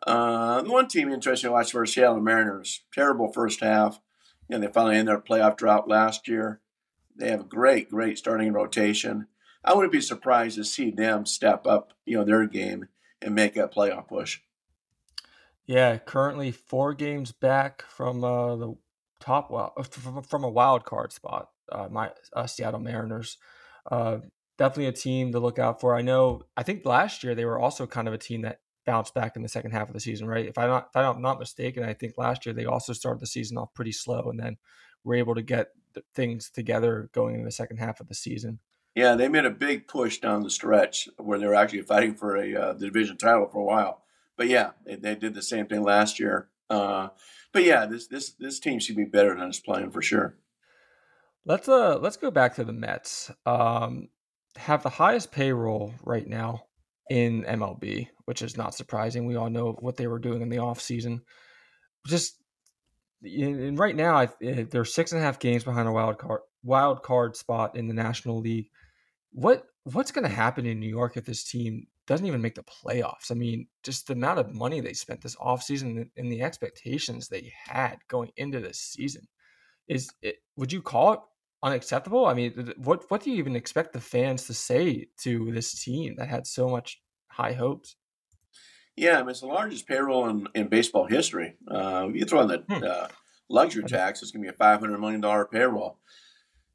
uh, the one team interesting to watch for Seattle Mariners. Terrible first half. You know, they finally ended their playoff drought last year. They have a great, great starting rotation. I wouldn't be surprised to see them step up, you know, their game and make a playoff push. Yeah, currently four games back from uh, the top wild, from a wild card spot. Uh, my uh, Seattle Mariners. Uh, definitely a team to look out for. I know. I think last year they were also kind of a team that bounced back in the second half of the season, right? If I'm not if I'm not mistaken, I think last year they also started the season off pretty slow, and then were able to get things together going in the second half of the season. Yeah, they made a big push down the stretch where they were actually fighting for a uh, the division title for a while. But yeah, they, they did the same thing last year. Uh, but yeah, this this this team should be better than it's playing for sure. Let's uh let's go back to the Mets. Um, have the highest payroll right now in MLB, which is not surprising. We all know what they were doing in the offseason. Just and right now, I, eh, they're six and a half games behind a wild card wild card spot in the National League. What what's going to happen in New York if this team doesn't even make the playoffs? I mean, just the amount of money they spent this offseason and the expectations they had going into this season is it, would you call it unacceptable? I mean, what what do you even expect the fans to say to this team that had so much high hopes? Yeah, I mean, it's the largest payroll in, in baseball history. Uh, you throw in the hmm. uh, luxury tax, it's going to be a $500 million payroll.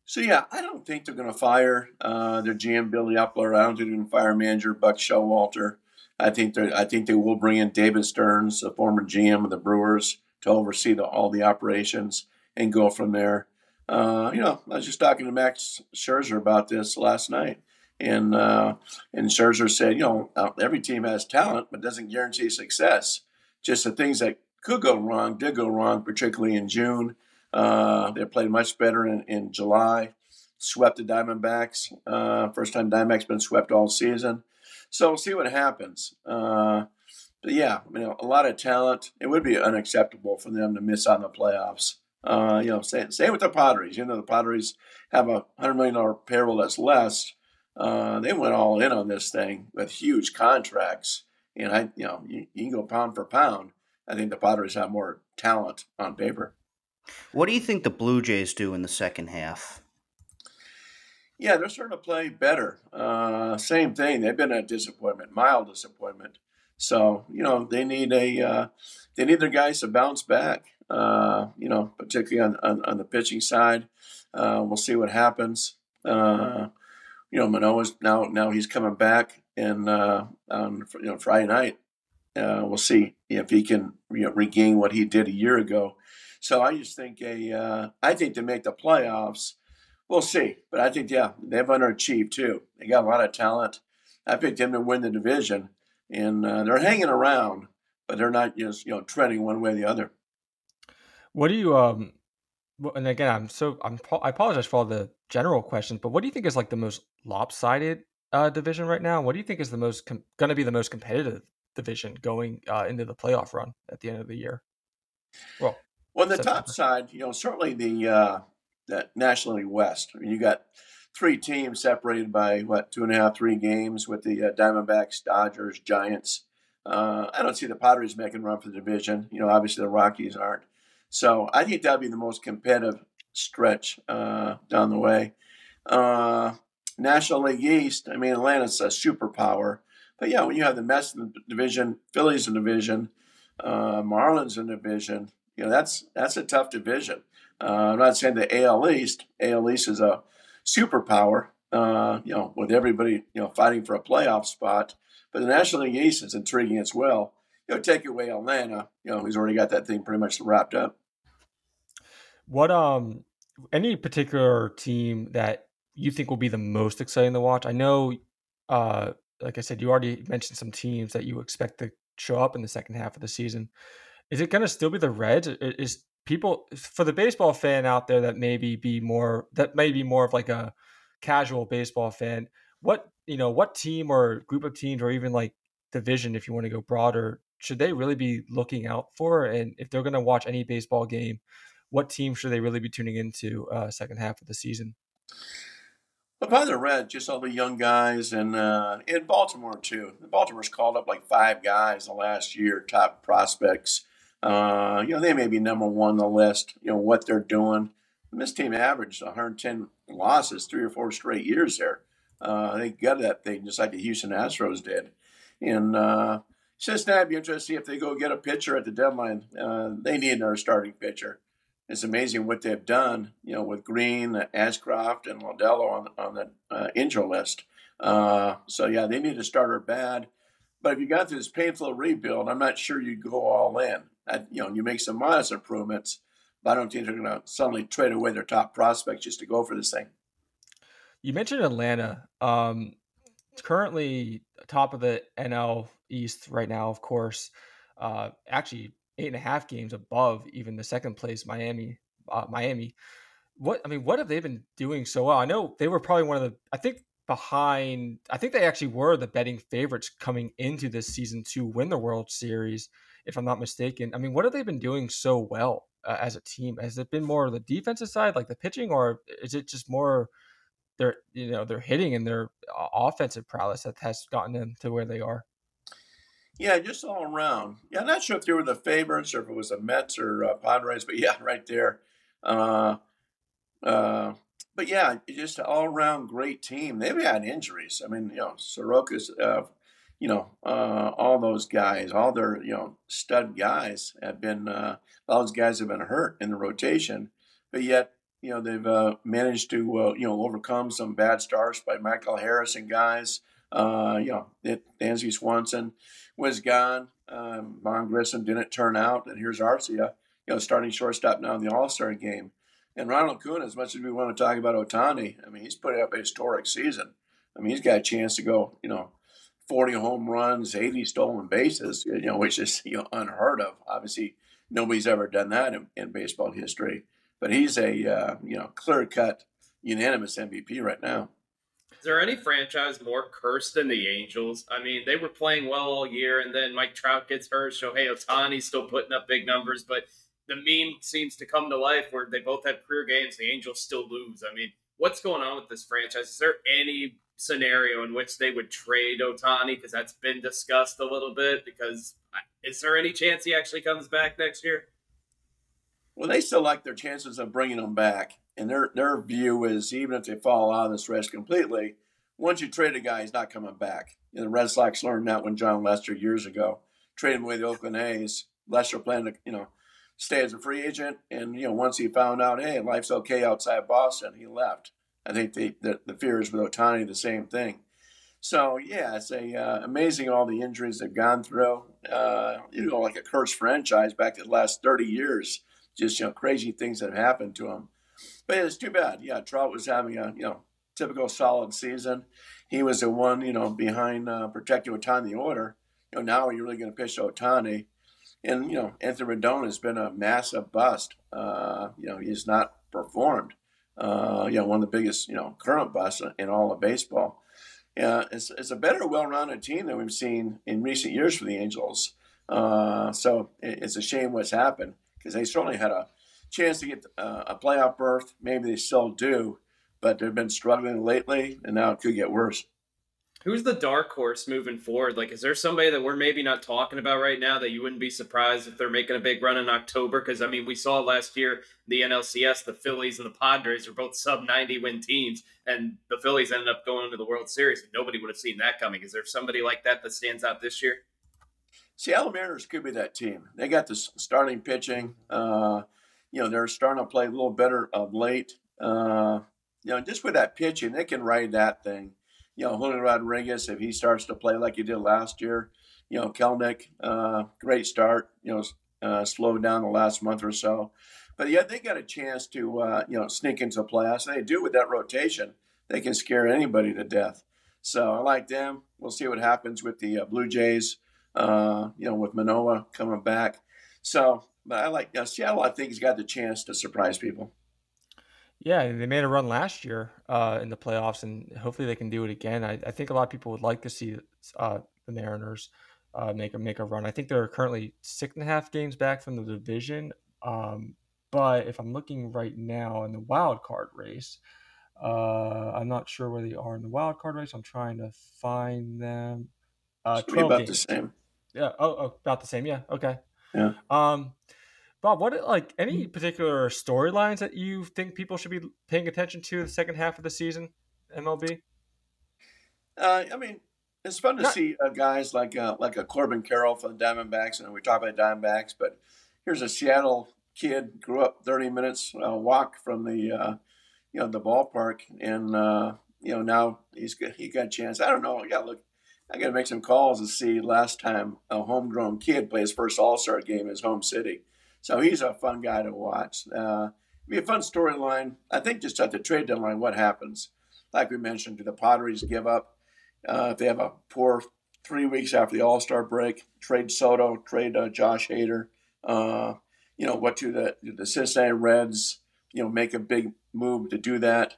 So, yeah, I don't think they're going to fire uh, their GM, Billy Eppler. I don't think they're going to fire manager Buck Showalter. I think they I think they will bring in David Stearns, the former GM of the Brewers, to oversee the, all the operations and go from there. Uh, you know, I was just talking to Max Scherzer about this last night. And uh, and Scherzer said, you know, uh, every team has talent, but doesn't guarantee success. Just the things that could go wrong did go wrong, particularly in June. Uh, they played much better in, in July, swept the Diamondbacks. Uh, first time Diamondbacks been swept all season. So we'll see what happens. Uh, but yeah, you know, a lot of talent. It would be unacceptable for them to miss on the playoffs. Uh, you know, same, same with the Padres. You know, the Padres have a hundred million dollar payroll that's less, uh, they went all in on this thing with huge contracts. And I, you know, you, you, can go pound for pound. I think the Padres have more talent on paper. What do you think the Blue Jays do in the second half? Yeah, they're starting to play better. Uh, same thing. They've been a disappointment, mild disappointment. So you know they need a uh, they need their guys to bounce back. Uh, you know, particularly on, on, on the pitching side. Uh, we'll see what happens. Uh, you know, Manoah's now now he's coming back, and uh, on you know Friday night, uh, we'll see if he can you know, regain what he did a year ago. So I just think a uh, I think to make the playoffs, we'll see. But I think yeah, they've underachieved too. They got a lot of talent. I picked them to win the division, and they're hanging around, but they're not just you know treading one way or the other. What do you um? And again, I'm so I'm I apologize for all the general questions, but what do you think is like the most lopsided uh, division right now? What do you think is the most com- going to be the most competitive division going uh, into the playoff run at the end of the year? Well, on the September. top side, you know, certainly the uh, that National League West. I mean, you got three teams separated by what two and a half, three games with the uh, Diamondbacks, Dodgers, Giants. Uh, I don't see the Padres making run for the division. You know, obviously the Rockies aren't. So I think that'll be the most competitive stretch uh, down the way. Uh, National League East, I mean, Atlanta's a superpower. But yeah, when you have the Mets in the division, Phillies in the division, uh, Marlins in the division, you know, that's that's a tough division. Uh, I'm not saying the AL East. AL East is a superpower, uh, you know, with everybody, you know, fighting for a playoff spot. But the National League East is intriguing as well. You know, take away Atlanta, you know, he's already got that thing pretty much wrapped up. What um any particular team that you think will be the most exciting to watch? I know, uh, like I said, you already mentioned some teams that you expect to show up in the second half of the season. Is it going to still be the Reds? Is people for the baseball fan out there that maybe be more that may be more of like a casual baseball fan? What you know, what team or group of teams or even like division, if you want to go broader, should they really be looking out for? And if they're going to watch any baseball game, what team should they really be tuning into uh, second half of the season? Well, by the red, just all the young guys, and uh, in Baltimore too. Baltimore's called up like five guys the last year, top prospects. Uh, you know, they may be number one on the list. You know what they're doing. And this team averaged 110 losses three or four straight years there. Uh, they got that thing just like the Houston Astros did. And uh, Cincinnati be interested to see if they go get a pitcher at the deadline. Uh, they need another starting pitcher it's amazing what they've done, you know, with Greene, Ashcraft, and Lodolo on, on the uh, injury list. Uh, so, yeah, they need a starter bad. But if you got through this painful rebuild, I'm not sure you'd go all in. I, you know, you make some modest improvements, but I don't think they're going to suddenly trade away their top prospects just to go for this thing. You mentioned Atlanta. Um, it's currently top of the NL East right now, of course. Uh, actually, eight and a half games above even the second place Miami. Uh, Miami. What I mean, what have they been doing so well? I know they were probably one of the. I think behind. I think they actually were the betting favorites coming into this season to win the World Series, if I'm not mistaken. I mean, what have they been doing so well uh, as a team? Has it been more the defensive side, like the pitching, or is it just more their you know their hitting and their uh, offensive prowess that has gotten them to where they are? Yeah, just all around. Yeah, I'm not sure if they were the favorites or if it was the Mets or uh, Padres, but yeah, right there. Uh, uh, but yeah, just an all around great team. They've had injuries. I mean, you know, Soroka's, uh, you know, uh, all those guys, all their, you know, stud guys have been, uh, all those guys have been hurt in the rotation. But yet, you know, they've uh, managed to, uh, you know, overcome some bad starts by Michael Harris and guys. Uh, you know, it, Dansby Swanson was gone. Um, Vaughn Grissom didn't turn out. And here's Arcia, you know, starting shortstop now in the All Star game. And Ronald Acuña, as much as we want to talk about Ohtani, I mean, he's putting up a historic season. I mean, he's got a chance to go, you know, 40 home runs, 80 stolen bases, you know, which is you know, unheard of. Obviously, nobody's ever done that in, in baseball history. But he's a, uh, you know, clear cut, unanimous MVP right now. Is there any franchise more cursed than the Angels? I mean, they were playing well all year, and then Mike Trout gets hurt. Shohei Ohtani's still putting up big numbers, but the meme seems to come to life where they both have career games. The Angels still lose. I mean, what's going on with this franchise? Is there any scenario in which they would trade Ohtani? Because that's been discussed a little bit. Because uh, is there any chance he actually comes back next year? Well, they still like their chances of bringing him back and their their view is even if they fall out of this race completely, once you trade a guy, he's not coming back. Know, the Red Sox learned that when Jon Lester years ago traded away the Oakland A's. Lester planned to you know stay as a free agent, and you know once he found out, hey, life's okay outside Boston, he left. I think the the, the fear is with Ohtani the same thing. So yeah, it's a uh, amazing all the injuries they've gone through. Uh, you know, like a cursed franchise back the last thirty years. Just you know, crazy things that have happened to them. But it's too bad. Yeah, Trout was having a you know typical solid season. He was the one you know behind uh, protecting Ohtani the order. You know now you're really going to pitch Ohtani, and you know Anthony Rendon has been a massive bust. Uh, you know he's not performed. Uh, you know one of the biggest you know current busts in all of baseball. Yeah, it's, it's a better, well-rounded team than we've seen in recent years for the Angels. Uh, so it's a shame what's happened because they certainly had a chance to get uh, a playoff berth. Maybe they still do, but they've been struggling lately, and now it could get worse. Who's the dark horse moving forward? Like, is there somebody that we're maybe not talking about right now that you wouldn't be surprised if they're making a big run in October? Because I mean, we saw last year the NLCS, the Phillies and the Padres are both sub ninety win teams, and the Phillies ended up going to the World Series. Nobody would have seen that coming. Is there somebody like that that stands out this year? Seattle Mariners could be that team. They got the starting pitching. Uh, you know, they're starting to play a little better of late. Uh, you know, just with that pitching, they can ride that thing. You know, Julio Rodriguez, if he starts to play like he did last year, you know, Kelenic, uh, great start, you know, uh, slowed down the last month or so. But yeah, they got a chance to, uh, you know, sneak into the playoffs. And they do with that rotation. They can scare anybody to death. So I like them. We'll see what happens with the uh, Blue Jays, uh, you know, with Manoah coming back. So but I like know, Seattle. I think he's got the chance to surprise people. Yeah, they made a run last year uh, in the playoffs, and hopefully they can do it again. I, I think a lot of people would like to see uh, the Mariners uh, make a make a run. I think they're currently six and a half games back from the division. Um, but if I'm looking right now in the wild card race, uh, I'm not sure where they are in the wild card race. I'm trying to find them. Uh, pretty about games. the same. Yeah. Oh, oh, about the same. Yeah. Okay. Yeah. Um, Bob, what like any particular storylines that you think people should be paying attention to the second half of the season, MLB? Uh, I mean, it's fun to Not- see uh, guys like uh, like a Corbin Carroll for the Diamondbacks, and we talk about Diamondbacks, but here's a Seattle kid grew up 30 minutes uh, walk from the uh, you know the ballpark, and uh, you know now he's he got a chance. I don't know. Yeah, look, I got to make some calls to see last time a homegrown kid play his first All Star game in his home city. So he's a fun guy to watch. Uh, be a fun storyline. I think just at the trade deadline, what happens? Like we mentioned, do the Padres give up? Uh, if they have a poor three weeks after the All Star break, trade Soto, trade uh, Josh Hader. Uh, you know what? Do the do the Cincinnati Reds? You know, make a big move to do that.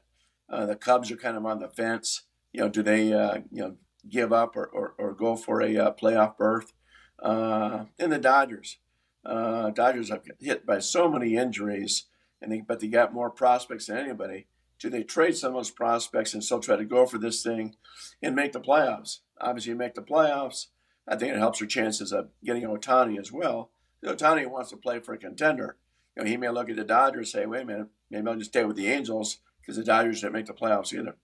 Uh, the Cubs are kind of on the fence. You know, do they uh, you know give up or, or, or go for a uh, playoff berth? Uh, and the Dodgers, uh, Dodgers have hit by so many injuries, and they, but they got more prospects than anybody. Do they trade some of those prospects and still try to go for this thing and make the playoffs? Obviously, make the playoffs. I think it helps your chances of getting Ohtani as well. Ohtani wants to play for a contender. You know, he may look at the Dodgers and say, "Wait a minute, maybe I'll just stay with the Angels because the Dodgers didn't make the playoffs either."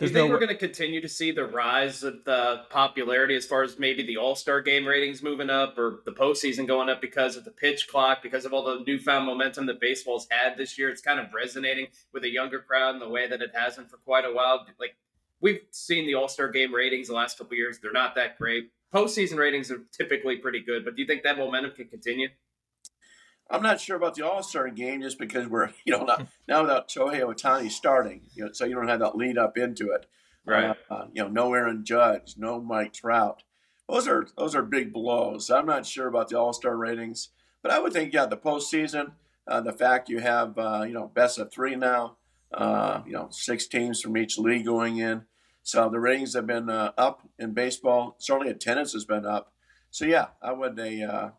Do you think no... we're going to continue to see the rise of the popularity as far as maybe the All Star game ratings moving up or the postseason going up because of the pitch clock, because of all the newfound momentum that baseball's had this year? It's kind of resonating with a younger crowd in the way that it hasn't for quite a while. Like we've seen the All Star game ratings the last couple years; they're not that great. Postseason ratings are typically pretty good, but do you think that momentum can continue? I'm not sure about the All Star game just because we're you know not, now without Shohei Ohtani starting, you know, so you don't have that lead up into it. Right. Uh, you know, no Aaron Judge, no Mike Trout. Those are those are big blows. I'm not sure about the All Star ratings, but I would think yeah, the postseason, uh, the fact you have uh, you know best of three now, uh, you know six teams from each league going in, so the ratings have been uh, up in baseball. Certainly attendance has been up. So yeah, I would a uh,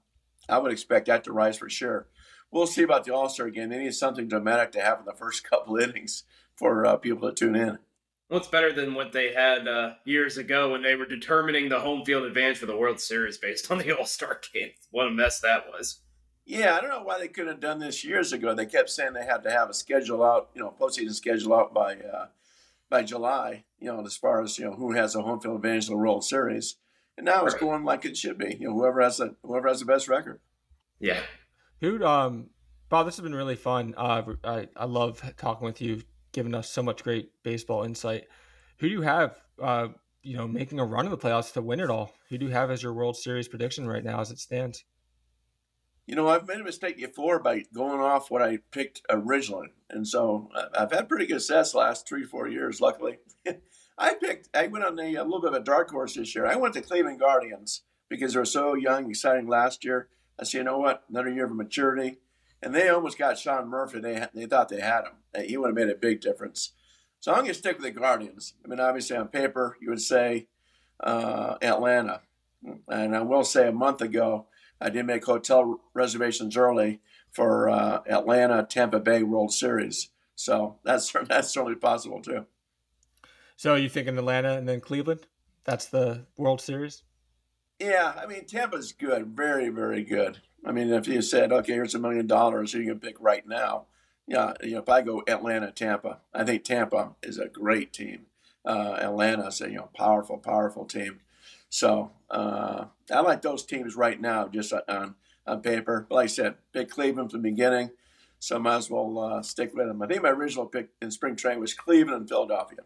I would expect that to rise for sure. We'll see about the All Star game. They need something dramatic to happen the first couple innings for uh, people to tune in. What's better than what they had uh, years ago when they were determining the home field advantage for the World Series based on the All Star game? What a mess that was. Yeah, I don't know why they couldn't have done this years ago. They kept saying they had to have a schedule out, you know, postseason schedule out by uh, by July. You know, as far as you know, who has a home field advantage in the World Series. And now it's going like it should be. You know, whoever has the whoever has the best record. Yeah. Who um Bob, this has been really fun. Uh, I I love talking with you, giving us so much great baseball insight. Who do you have? Uh, you know, making a run in the playoffs to win it all. Who do you have as your World Series prediction right now, as it stands? You know, I've made a mistake before by going off what I picked originally, and so I've had pretty good success last three, four years. Luckily, I picked. I went on a, a, little bit of a dark horse this year. I went to Cleveland Guardians because they were so young, exciting last year. I said, you know what? Another year of maturity, and they almost got Sean Murphy. They they thought they had him. He would have made a big difference. So I'm going to stick with the Guardians. I mean, obviously on paper you would say uh, Atlanta, and I will say a month ago I did make hotel reservations early for uh, Atlanta Tampa Bay World Series. So that's that's certainly possible too. So you thinking Atlanta and then Cleveland? That's the World Series. Yeah, I mean Tampa's good, very very good. I mean, if you said, okay, here's a million dollars, you can pick right now. Yeah, you know, if I go Atlanta, Tampa, I think Tampa is a great team. Uh, Atlanta's a you know powerful, powerful team. So uh, I like those teams right now, just on on paper. But like I said, pick Cleveland from the beginning, so I might as well uh, stick with them. I think my original pick in spring training was Cleveland and Philadelphia.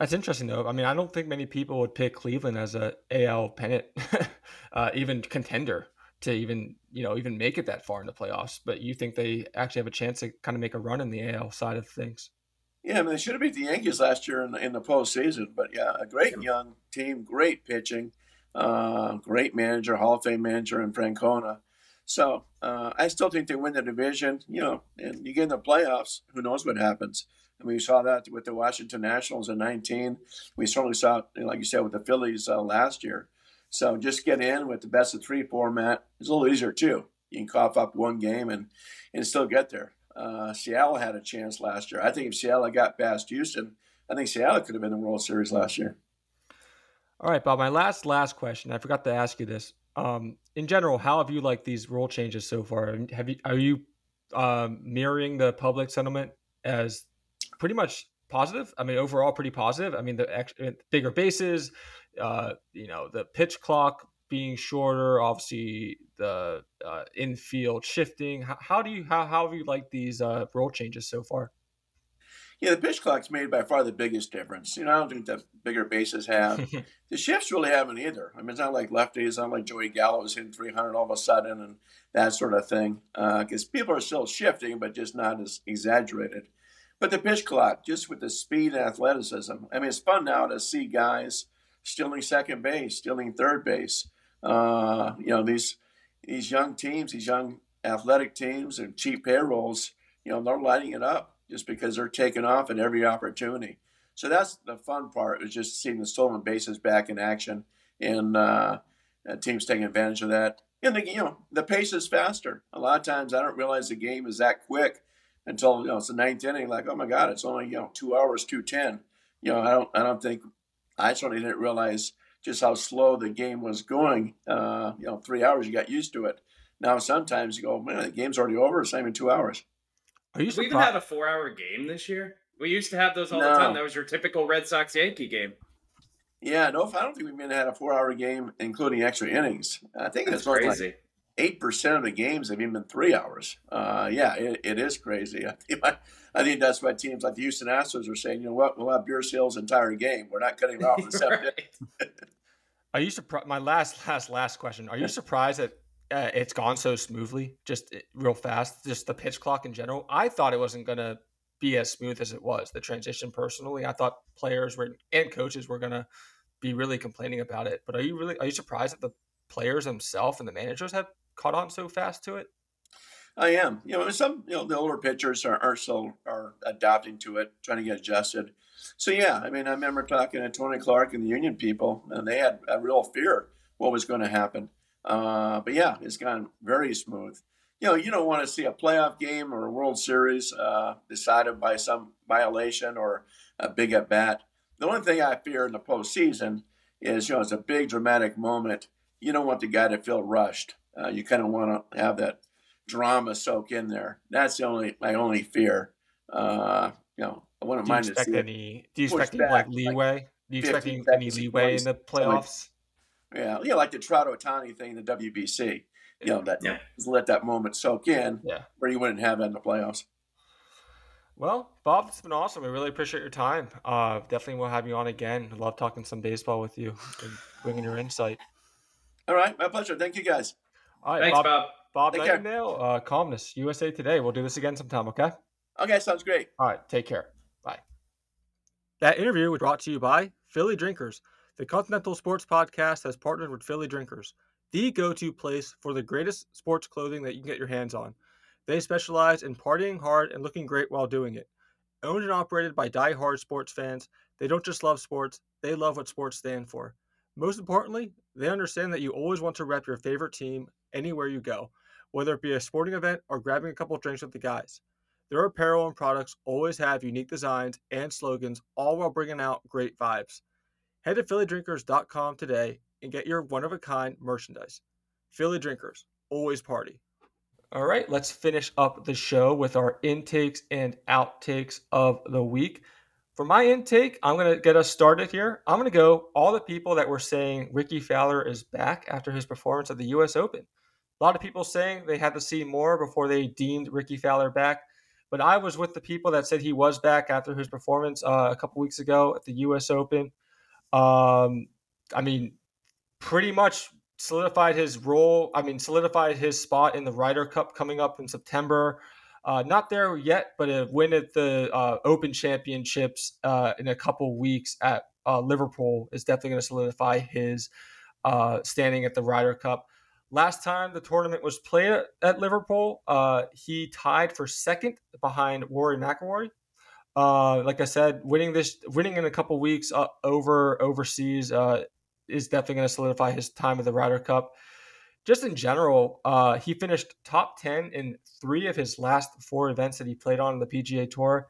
That's interesting, though. I mean, I don't think many people would pick Cleveland as a AL pennant, uh, even contender to even you know even make it that far in the playoffs. But you think they actually have a chance to kind of make a run in the AL side of things? Yeah, I mean they should have beat the Yankees last year in the, in the postseason. But yeah, a great young team, great pitching, uh, great manager, Hall of Fame manager, and Francona. So uh, I still think they win the division. You know, and you get in the playoffs, who knows what happens? Mean, we saw that with the Washington Nationals in 19. We certainly saw it, like you said, with the Phillies uh, last year. So just get in with the best of three format. It's a little easier too. You can cough up one game and and still get there. Uh, Seattle had a chance last year. I think if Seattle got past Houston, I think Seattle could have been the World Series last year. All right, Bob. My last last question. I forgot to ask you this. Um, in general, how have you liked these rule changes so far? Have you are you um, mirroring the public sentiment as pretty much positive. I mean, overall, pretty positive. I mean, the uh, bigger bases, uh, you know, the pitch clock being shorter, obviously the uh, infield shifting. How, how, do you how, how have you liked these uh, role changes so far? Yeah, the pitch clock's made by far the biggest difference. You know, I don't think the bigger bases have. the shifts really haven't either. I mean, it's not like lefties, it's not like Joey Gallo is hitting 300 all of a sudden and that sort of thing. Because uh, people are still shifting, but just not as exaggerated. But the pitch clock, just with the speed and athleticism, I mean, it's fun now to see guys stealing second base, stealing third base. Uh, you know, these these young teams, these young athletic teams and cheap payrolls, you know, they're lighting it up just because they're taking off at every opportunity. So that's the fun part is just seeing the stolen bases back in action and uh, teams taking advantage of that. And the you know the pace is faster. A lot of times I don't realize the game is that quick until you know it's the ninth inning. Like oh my god, it's only you know two hours two ten. You know I don't I don't think I certainly didn't realize just how slow the game was going. Uh, you know three hours you got used to it. Now sometimes you go man the game's already over. It's not even two hours. Are you we even had a four hour game this year? We used to have those all no. the time. That was your typical Red Sox Yankee game. Yeah, no, I don't think we've even had a four-hour game, including extra innings. I think it's crazy. Eight percent of the games have even been three hours. Uh, yeah, it, it is crazy. I think, I think that's why teams like the Houston Astros are saying, you know what, we'll have beer sales entire game. We're not cutting it off in the seventh. are you surprised? My last, last, last question. Are you surprised that uh, it's gone so smoothly, just eh, real fast? Just the pitch clock in general. I thought it wasn't going to be as smooth as it was. The transition, personally, I thought players were and coaches were going to be really complaining about it. But are you really are you surprised that the players themselves and the managers have caught on so fast to it? I am. You know, some you know the older pitchers are, are still are adapting to it, trying to get adjusted. So yeah, I mean, I remember talking to Tony Clark and the union people, and they had a real fear what was going to happen. Uh, but yeah, it's gone very smooth. You know, you don't want to see a playoff game or a World Series uh, decided by some violation or a big at bat the only thing I fear in the postseason is, you know, it's a big dramatic moment. You don't want the guy to feel rushed. Uh, you kind of want to have that drama soak in there. That's the only my only fear. Uh, you know, I wouldn't do mind you expect any. Do you expect any like leeway? Like do you expect any leeway in the playoffs? Yeah, you know, like the Trout Ohtani thing in the WBC. You know, that yeah. let that moment soak in. Yeah. where you wouldn't have that in the playoffs. Well, Bob, it's been awesome. We really appreciate your time. Uh, definitely will have you on again. Love talking some baseball with you and bringing your insight. All right, my pleasure. Thank you, guys. All right, Thanks, Bob. Bob, Bob take Nightengale, uh, Calmness, USA Today. We'll do this again sometime, okay? Okay, sounds great. All right, take care. Bye. That interview was brought to you by Philly Drinkers. The Continental Sports Podcast has partnered with Philly Drinkers, the go to place for the greatest sports clothing that you can get your hands on. They specialize in partying hard and looking great while doing it. Owned and operated by die-hard sports fans, they don't just love sports, they love what sports stand for. Most importantly, they understand that you always want to rep your favorite team anywhere you go, whether it be a sporting event or grabbing a couple drinks with the guys. Their apparel and products always have unique designs and slogans, all while bringing out great vibes. Head to PhillyDrinkers.com today and get your one of a kind merchandise. Philly Drinkers, always party. All right, let's finish up the show with our intakes and outtakes of the week. For my intake, I'm going to get us started here. I'm going to go all the people that were saying Rickie Fowler is back after his performance at the US Open. A lot of people saying they had to see more before they deemed Rickie Fowler back. But I was with the people that said he was back after his performance uh, a couple weeks ago at the US Open. Um, I mean, pretty much solidified his role. I mean, solidified his spot in the Ryder Cup coming up in September. Uh, not there yet, but a win at the uh, Open Championships uh, in a couple weeks at uh, Liverpool is definitely going to solidify his uh, standing at the Ryder Cup. Last time the tournament was played at, Liverpool, uh, he tied for second behind Rory McIlroy. Like I said, winning this, winning in a couple weeks over overseas is definitely going to solidify his time at the Ryder Cup. Just in general, uh, he finished top 10 in three of his last four events that he played on the PGA Tour.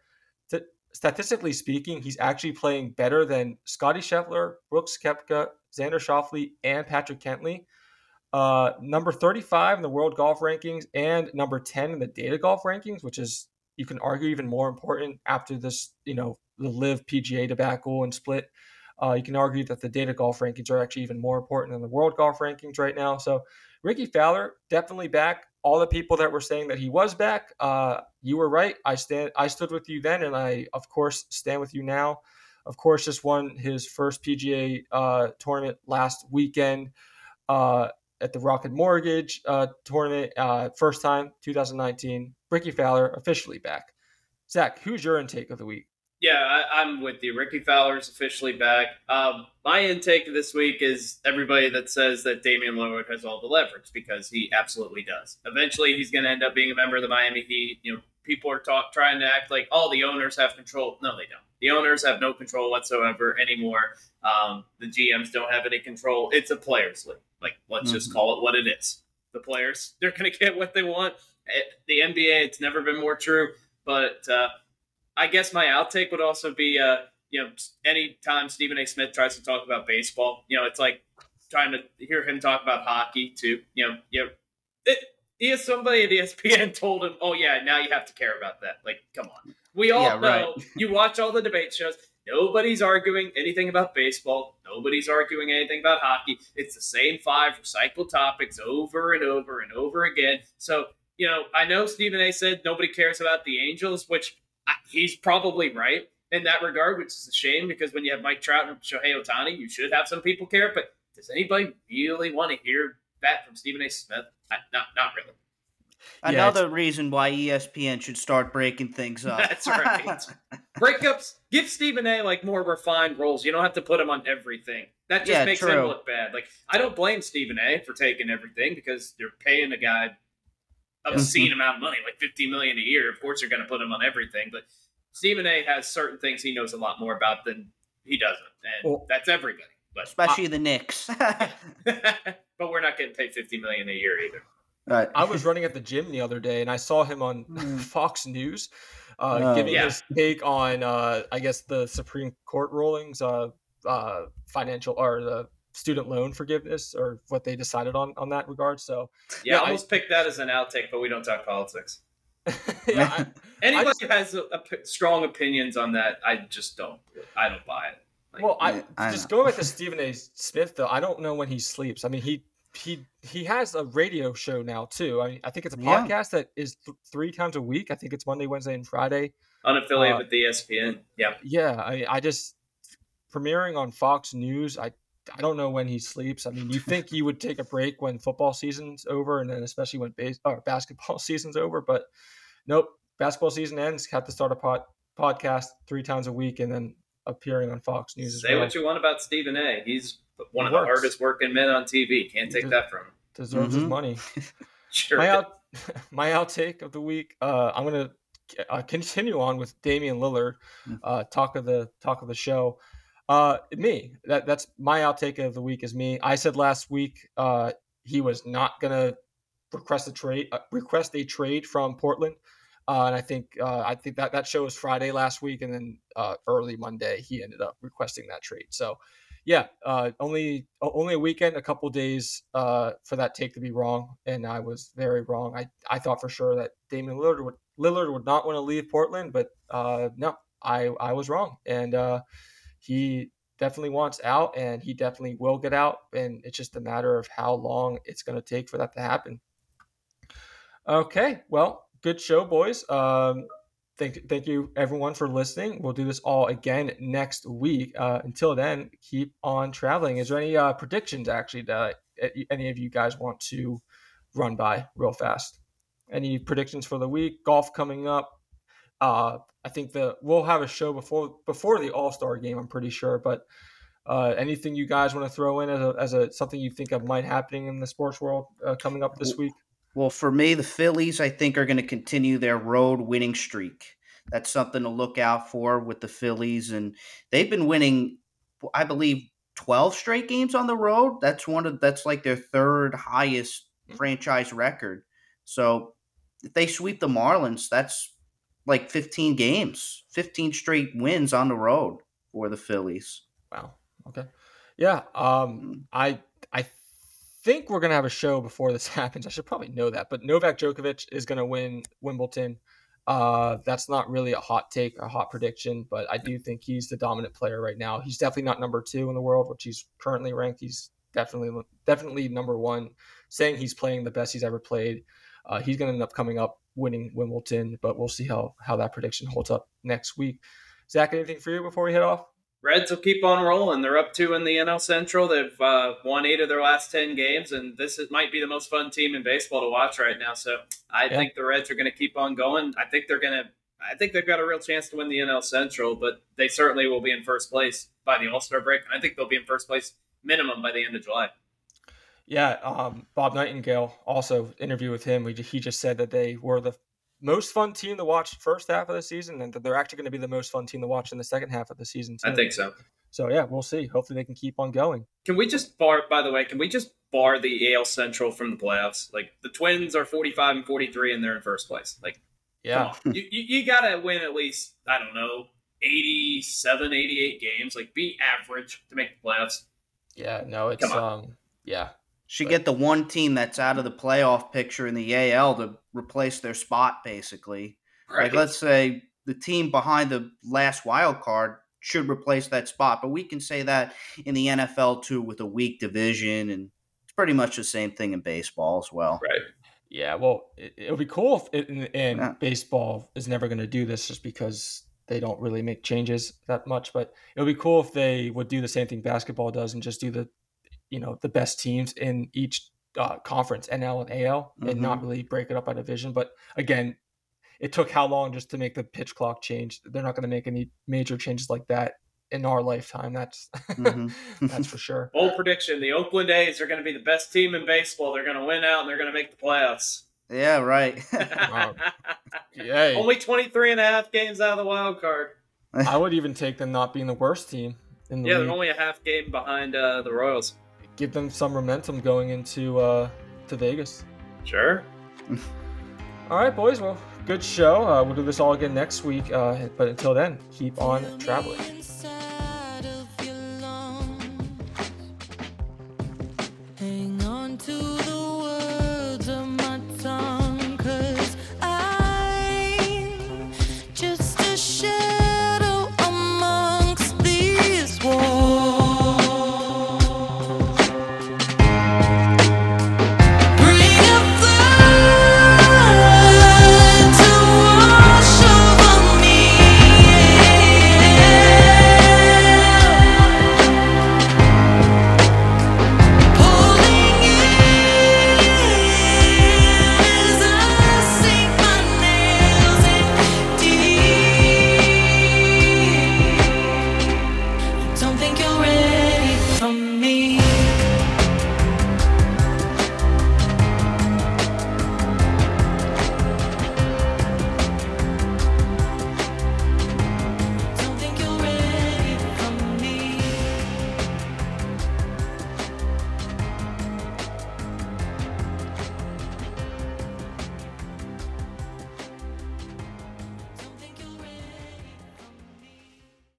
T- statistically speaking, he's actually playing better than Scottie Scheffler, Brooks Koepka, Xander Schauffele, and Patrick Cantlay. Uh, number 35 in the world golf rankings and number 10 in the data golf rankings, which is you can argue even more important after this, you know, the LIV PGA debacle and split. Uh, you can argue that the data golf rankings are actually even more important than the world golf rankings right now. So, Rickie Fowler definitely back. All the people that were saying that he was back, uh, you were right. I stand. I stood with you then, and I, of course, stand with you now. Of course, just won his first PGA uh, tournament last weekend uh, at the Rocket Mortgage uh, tournament. Uh, first time, 2019. Rickie Fowler officially back. Zach, who's your intake of the week? Yeah, I, am with you. Rickie Fowler's officially back. Um, my intake this week is everybody that says that Damian Lillard has all the leverage because he absolutely does. Eventually, he's going to end up being a member of the Miami Heat. You know, people are talk, trying to act like, oh, the owners have control. No, they don't. The owners have no control whatsoever anymore. Um, the GMs don't have any control. It's a players' league. Like, let's mm-hmm. just call it what it is. The players, they're going to get what they want. The NBA, it's never been more true. But uh, I guess my outtake would also be, uh, you know, anytime Stephen A. Smith tries to talk about baseball, you know, it's like trying to hear him talk about hockey too. You know, you know, it, he has somebody at ESPN told him, "Oh yeah, now you have to care about that." Like, come on. We all yeah, know. Right. you watch all the debate shows. Nobody's arguing anything about baseball. Nobody's arguing anything about hockey. It's the same five recycled topics over and over and over again. So, you know, I know Stephen A. said nobody cares about the Angels, which I, he's probably right in that regard, which is a shame because when you have Mike Trout and Shohei Ohtani, you should have some people care. But does anybody really want to hear that from Stephen A. Smith? I, not, not really. Another yeah, reason why ESPN should start breaking things up. That's right. Breakups. Give Stephen A. like more refined roles. You don't have to put him on everything. That just yeah, makes true. him look bad. Like I don't blame Stephen A. for taking everything because you're paying a guy mm-hmm. obscene amount of money, like 50 million a year. Of course, you're going to put him on everything. But Stephen A. has certain things he knows a lot more about than he doesn't, and well, that's everybody. But especially the Knicks. but we're not getting paid 50 million a year either. Right. I was running at the gym the other day and I saw him on hmm. Fox News uh, oh, giving yeah. his take on, uh, I guess, the Supreme Court rulings, uh, uh, financial or the student loan forgiveness or what they decided on on that regard. So yeah, yeah I almost I, picked that as an outtake, but we don't talk politics. yeah, I, Anybody just, has a, a, strong opinions on that, I just don't. I don't buy it. Like, well, I, I just going back to Stephen A. Smith though. I don't know when he sleeps. I mean, he he he has a radio show now too. I I think it's a podcast yeah. that is th- three times a week. I think it's Monday, Wednesday, and Friday. Unaffiliated uh, with the ESPN. Yeah. Yeah. I I just premiering on Fox News. I I don't know when he sleeps. I mean, you think you would take a break when football season's over, and then especially when base or basketball season's over, but nope. Basketball season ends. Have to start a pod, podcast three times a week, and then appearing on Fox News. Say well. what you want about Stephen A. He's one of the hardest working men on TV. Can't take that from him. Deserves mm-hmm. his money. sure. My out, my outtake of the week. Uh, I'm gonna uh, continue on with Damian Lillard. Mm. Uh, talk of the talk of the show. Uh, me. That that's my outtake of the week is me. I said last week uh, he was not gonna request a trade uh, request a trade from Portland. Uh, and I think uh, I think that that show was Friday last week, and then uh, early Monday he ended up requesting that trade. So yeah, uh, only only a weekend, a couple days uh, for that take to be wrong, and I was very wrong. I, I thought for sure that Damian Lillard would Lillard would not want to leave Portland, but uh, no, I I was wrong, and uh, he definitely wants out, and he definitely will get out, and it's just a matter of how long it's going to take for that to happen. Okay, well, good show, boys. Um, thank thank you everyone for listening. We'll do this all again next week. Uh, until then, keep on traveling. Is there any uh, predictions actually that uh, any of you guys want to run by real fast? Any predictions for the week? Golf coming up. Uh, I think the we'll have a show before before the All Star game. I'm pretty sure, but. Uh, anything you guys want to throw in as a, as a something you think of might happening in the sports world uh, coming up this week? Well, for me, the Phillies, I think, are going to continue their road winning streak. That's something to look out for with the Phillies. And they've been winning, I believe, 12 straight games on the road. That's one of that's like their third highest franchise record. So if they sweep the Marlins, that's like 15 games, 15 straight wins on the road for the Phillies. Wow. Okay. Yeah. Um, hmm. I think we're gonna have a show before this happens. I should probably know that, but Novak Djokovic is gonna win Wimbledon. Uh, that's not really a hot take, a hot prediction, but I do think he's the dominant player right now. He's definitely not number two in the world, which he's currently ranked. He's definitely definitely number one. Saying he's playing the best he's ever played. Uh, he's going to end up coming up winning Wimbledon, but we'll see how how that prediction holds up next week. Zach, anything for you before we head off? Reds will keep on rolling. They're up two in the NL Central. They've uh, won eight of their last ten games, and this is, might be the most fun team in baseball to watch right now. So I yeah. think the Reds are going to keep on going. I think they're going to. I think they've got a real chance to win the NL Central, but they certainly will be in first place by the All Star break. And I think they'll be in first place minimum by the end of July. Yeah, um, Bob Nightengale also interview with him. He just said that they were the most fun team to watch first half of the season, and that they're actually going to be the most fun team to watch in the second half of the season. Too. I think so. so. Yeah, we'll see. Hopefully, they can keep on going. Can we just bar? By the way, can we just bar the AL Central from the playoffs? Like the Twins are forty-five and forty-three, and they're in first place. Like, Yeah, you, you you gotta win at least I don't know 87, 88 games. Like, be average to make the playoffs. yeah. No, it's Come on. um, yeah, Should But- get the one team that's out of the playoff picture in the AL to replace their spot, basically. Like, let's say the team behind the last wild card should replace that spot, but we can say that in the NFL too with a weak division, and it's pretty much the same thing in baseball as well. right. yeah. Well, it, it'll be cool if it, and, and Yeah. baseball is never going to do this just because they don't really make changes that much. But it would be cool if they would do the same thing basketball does and just do the, you know, the best teams in each uh, conference, NL and AL, and not really break it up by division. But again, it took how long just to make the pitch clock change? They're not going to make any major changes like that in our lifetime. That's Mhm. that's for sure. Bold prediction: the Oakland A's are going to be the best team in baseball. They're going to win out, and they're going to make the playoffs. Yeah, right. Wow. Yay. Only 23 and a half games out of the wild card. I would even take them not being the worst team in the Yeah, league. they're only a half game behind uh, the Royals. Give them some momentum going into uh, to Vegas. Sure. All right, boys. Well, good show. Uh, we'll do this all again next week. Uh, but until then, keep on traveling.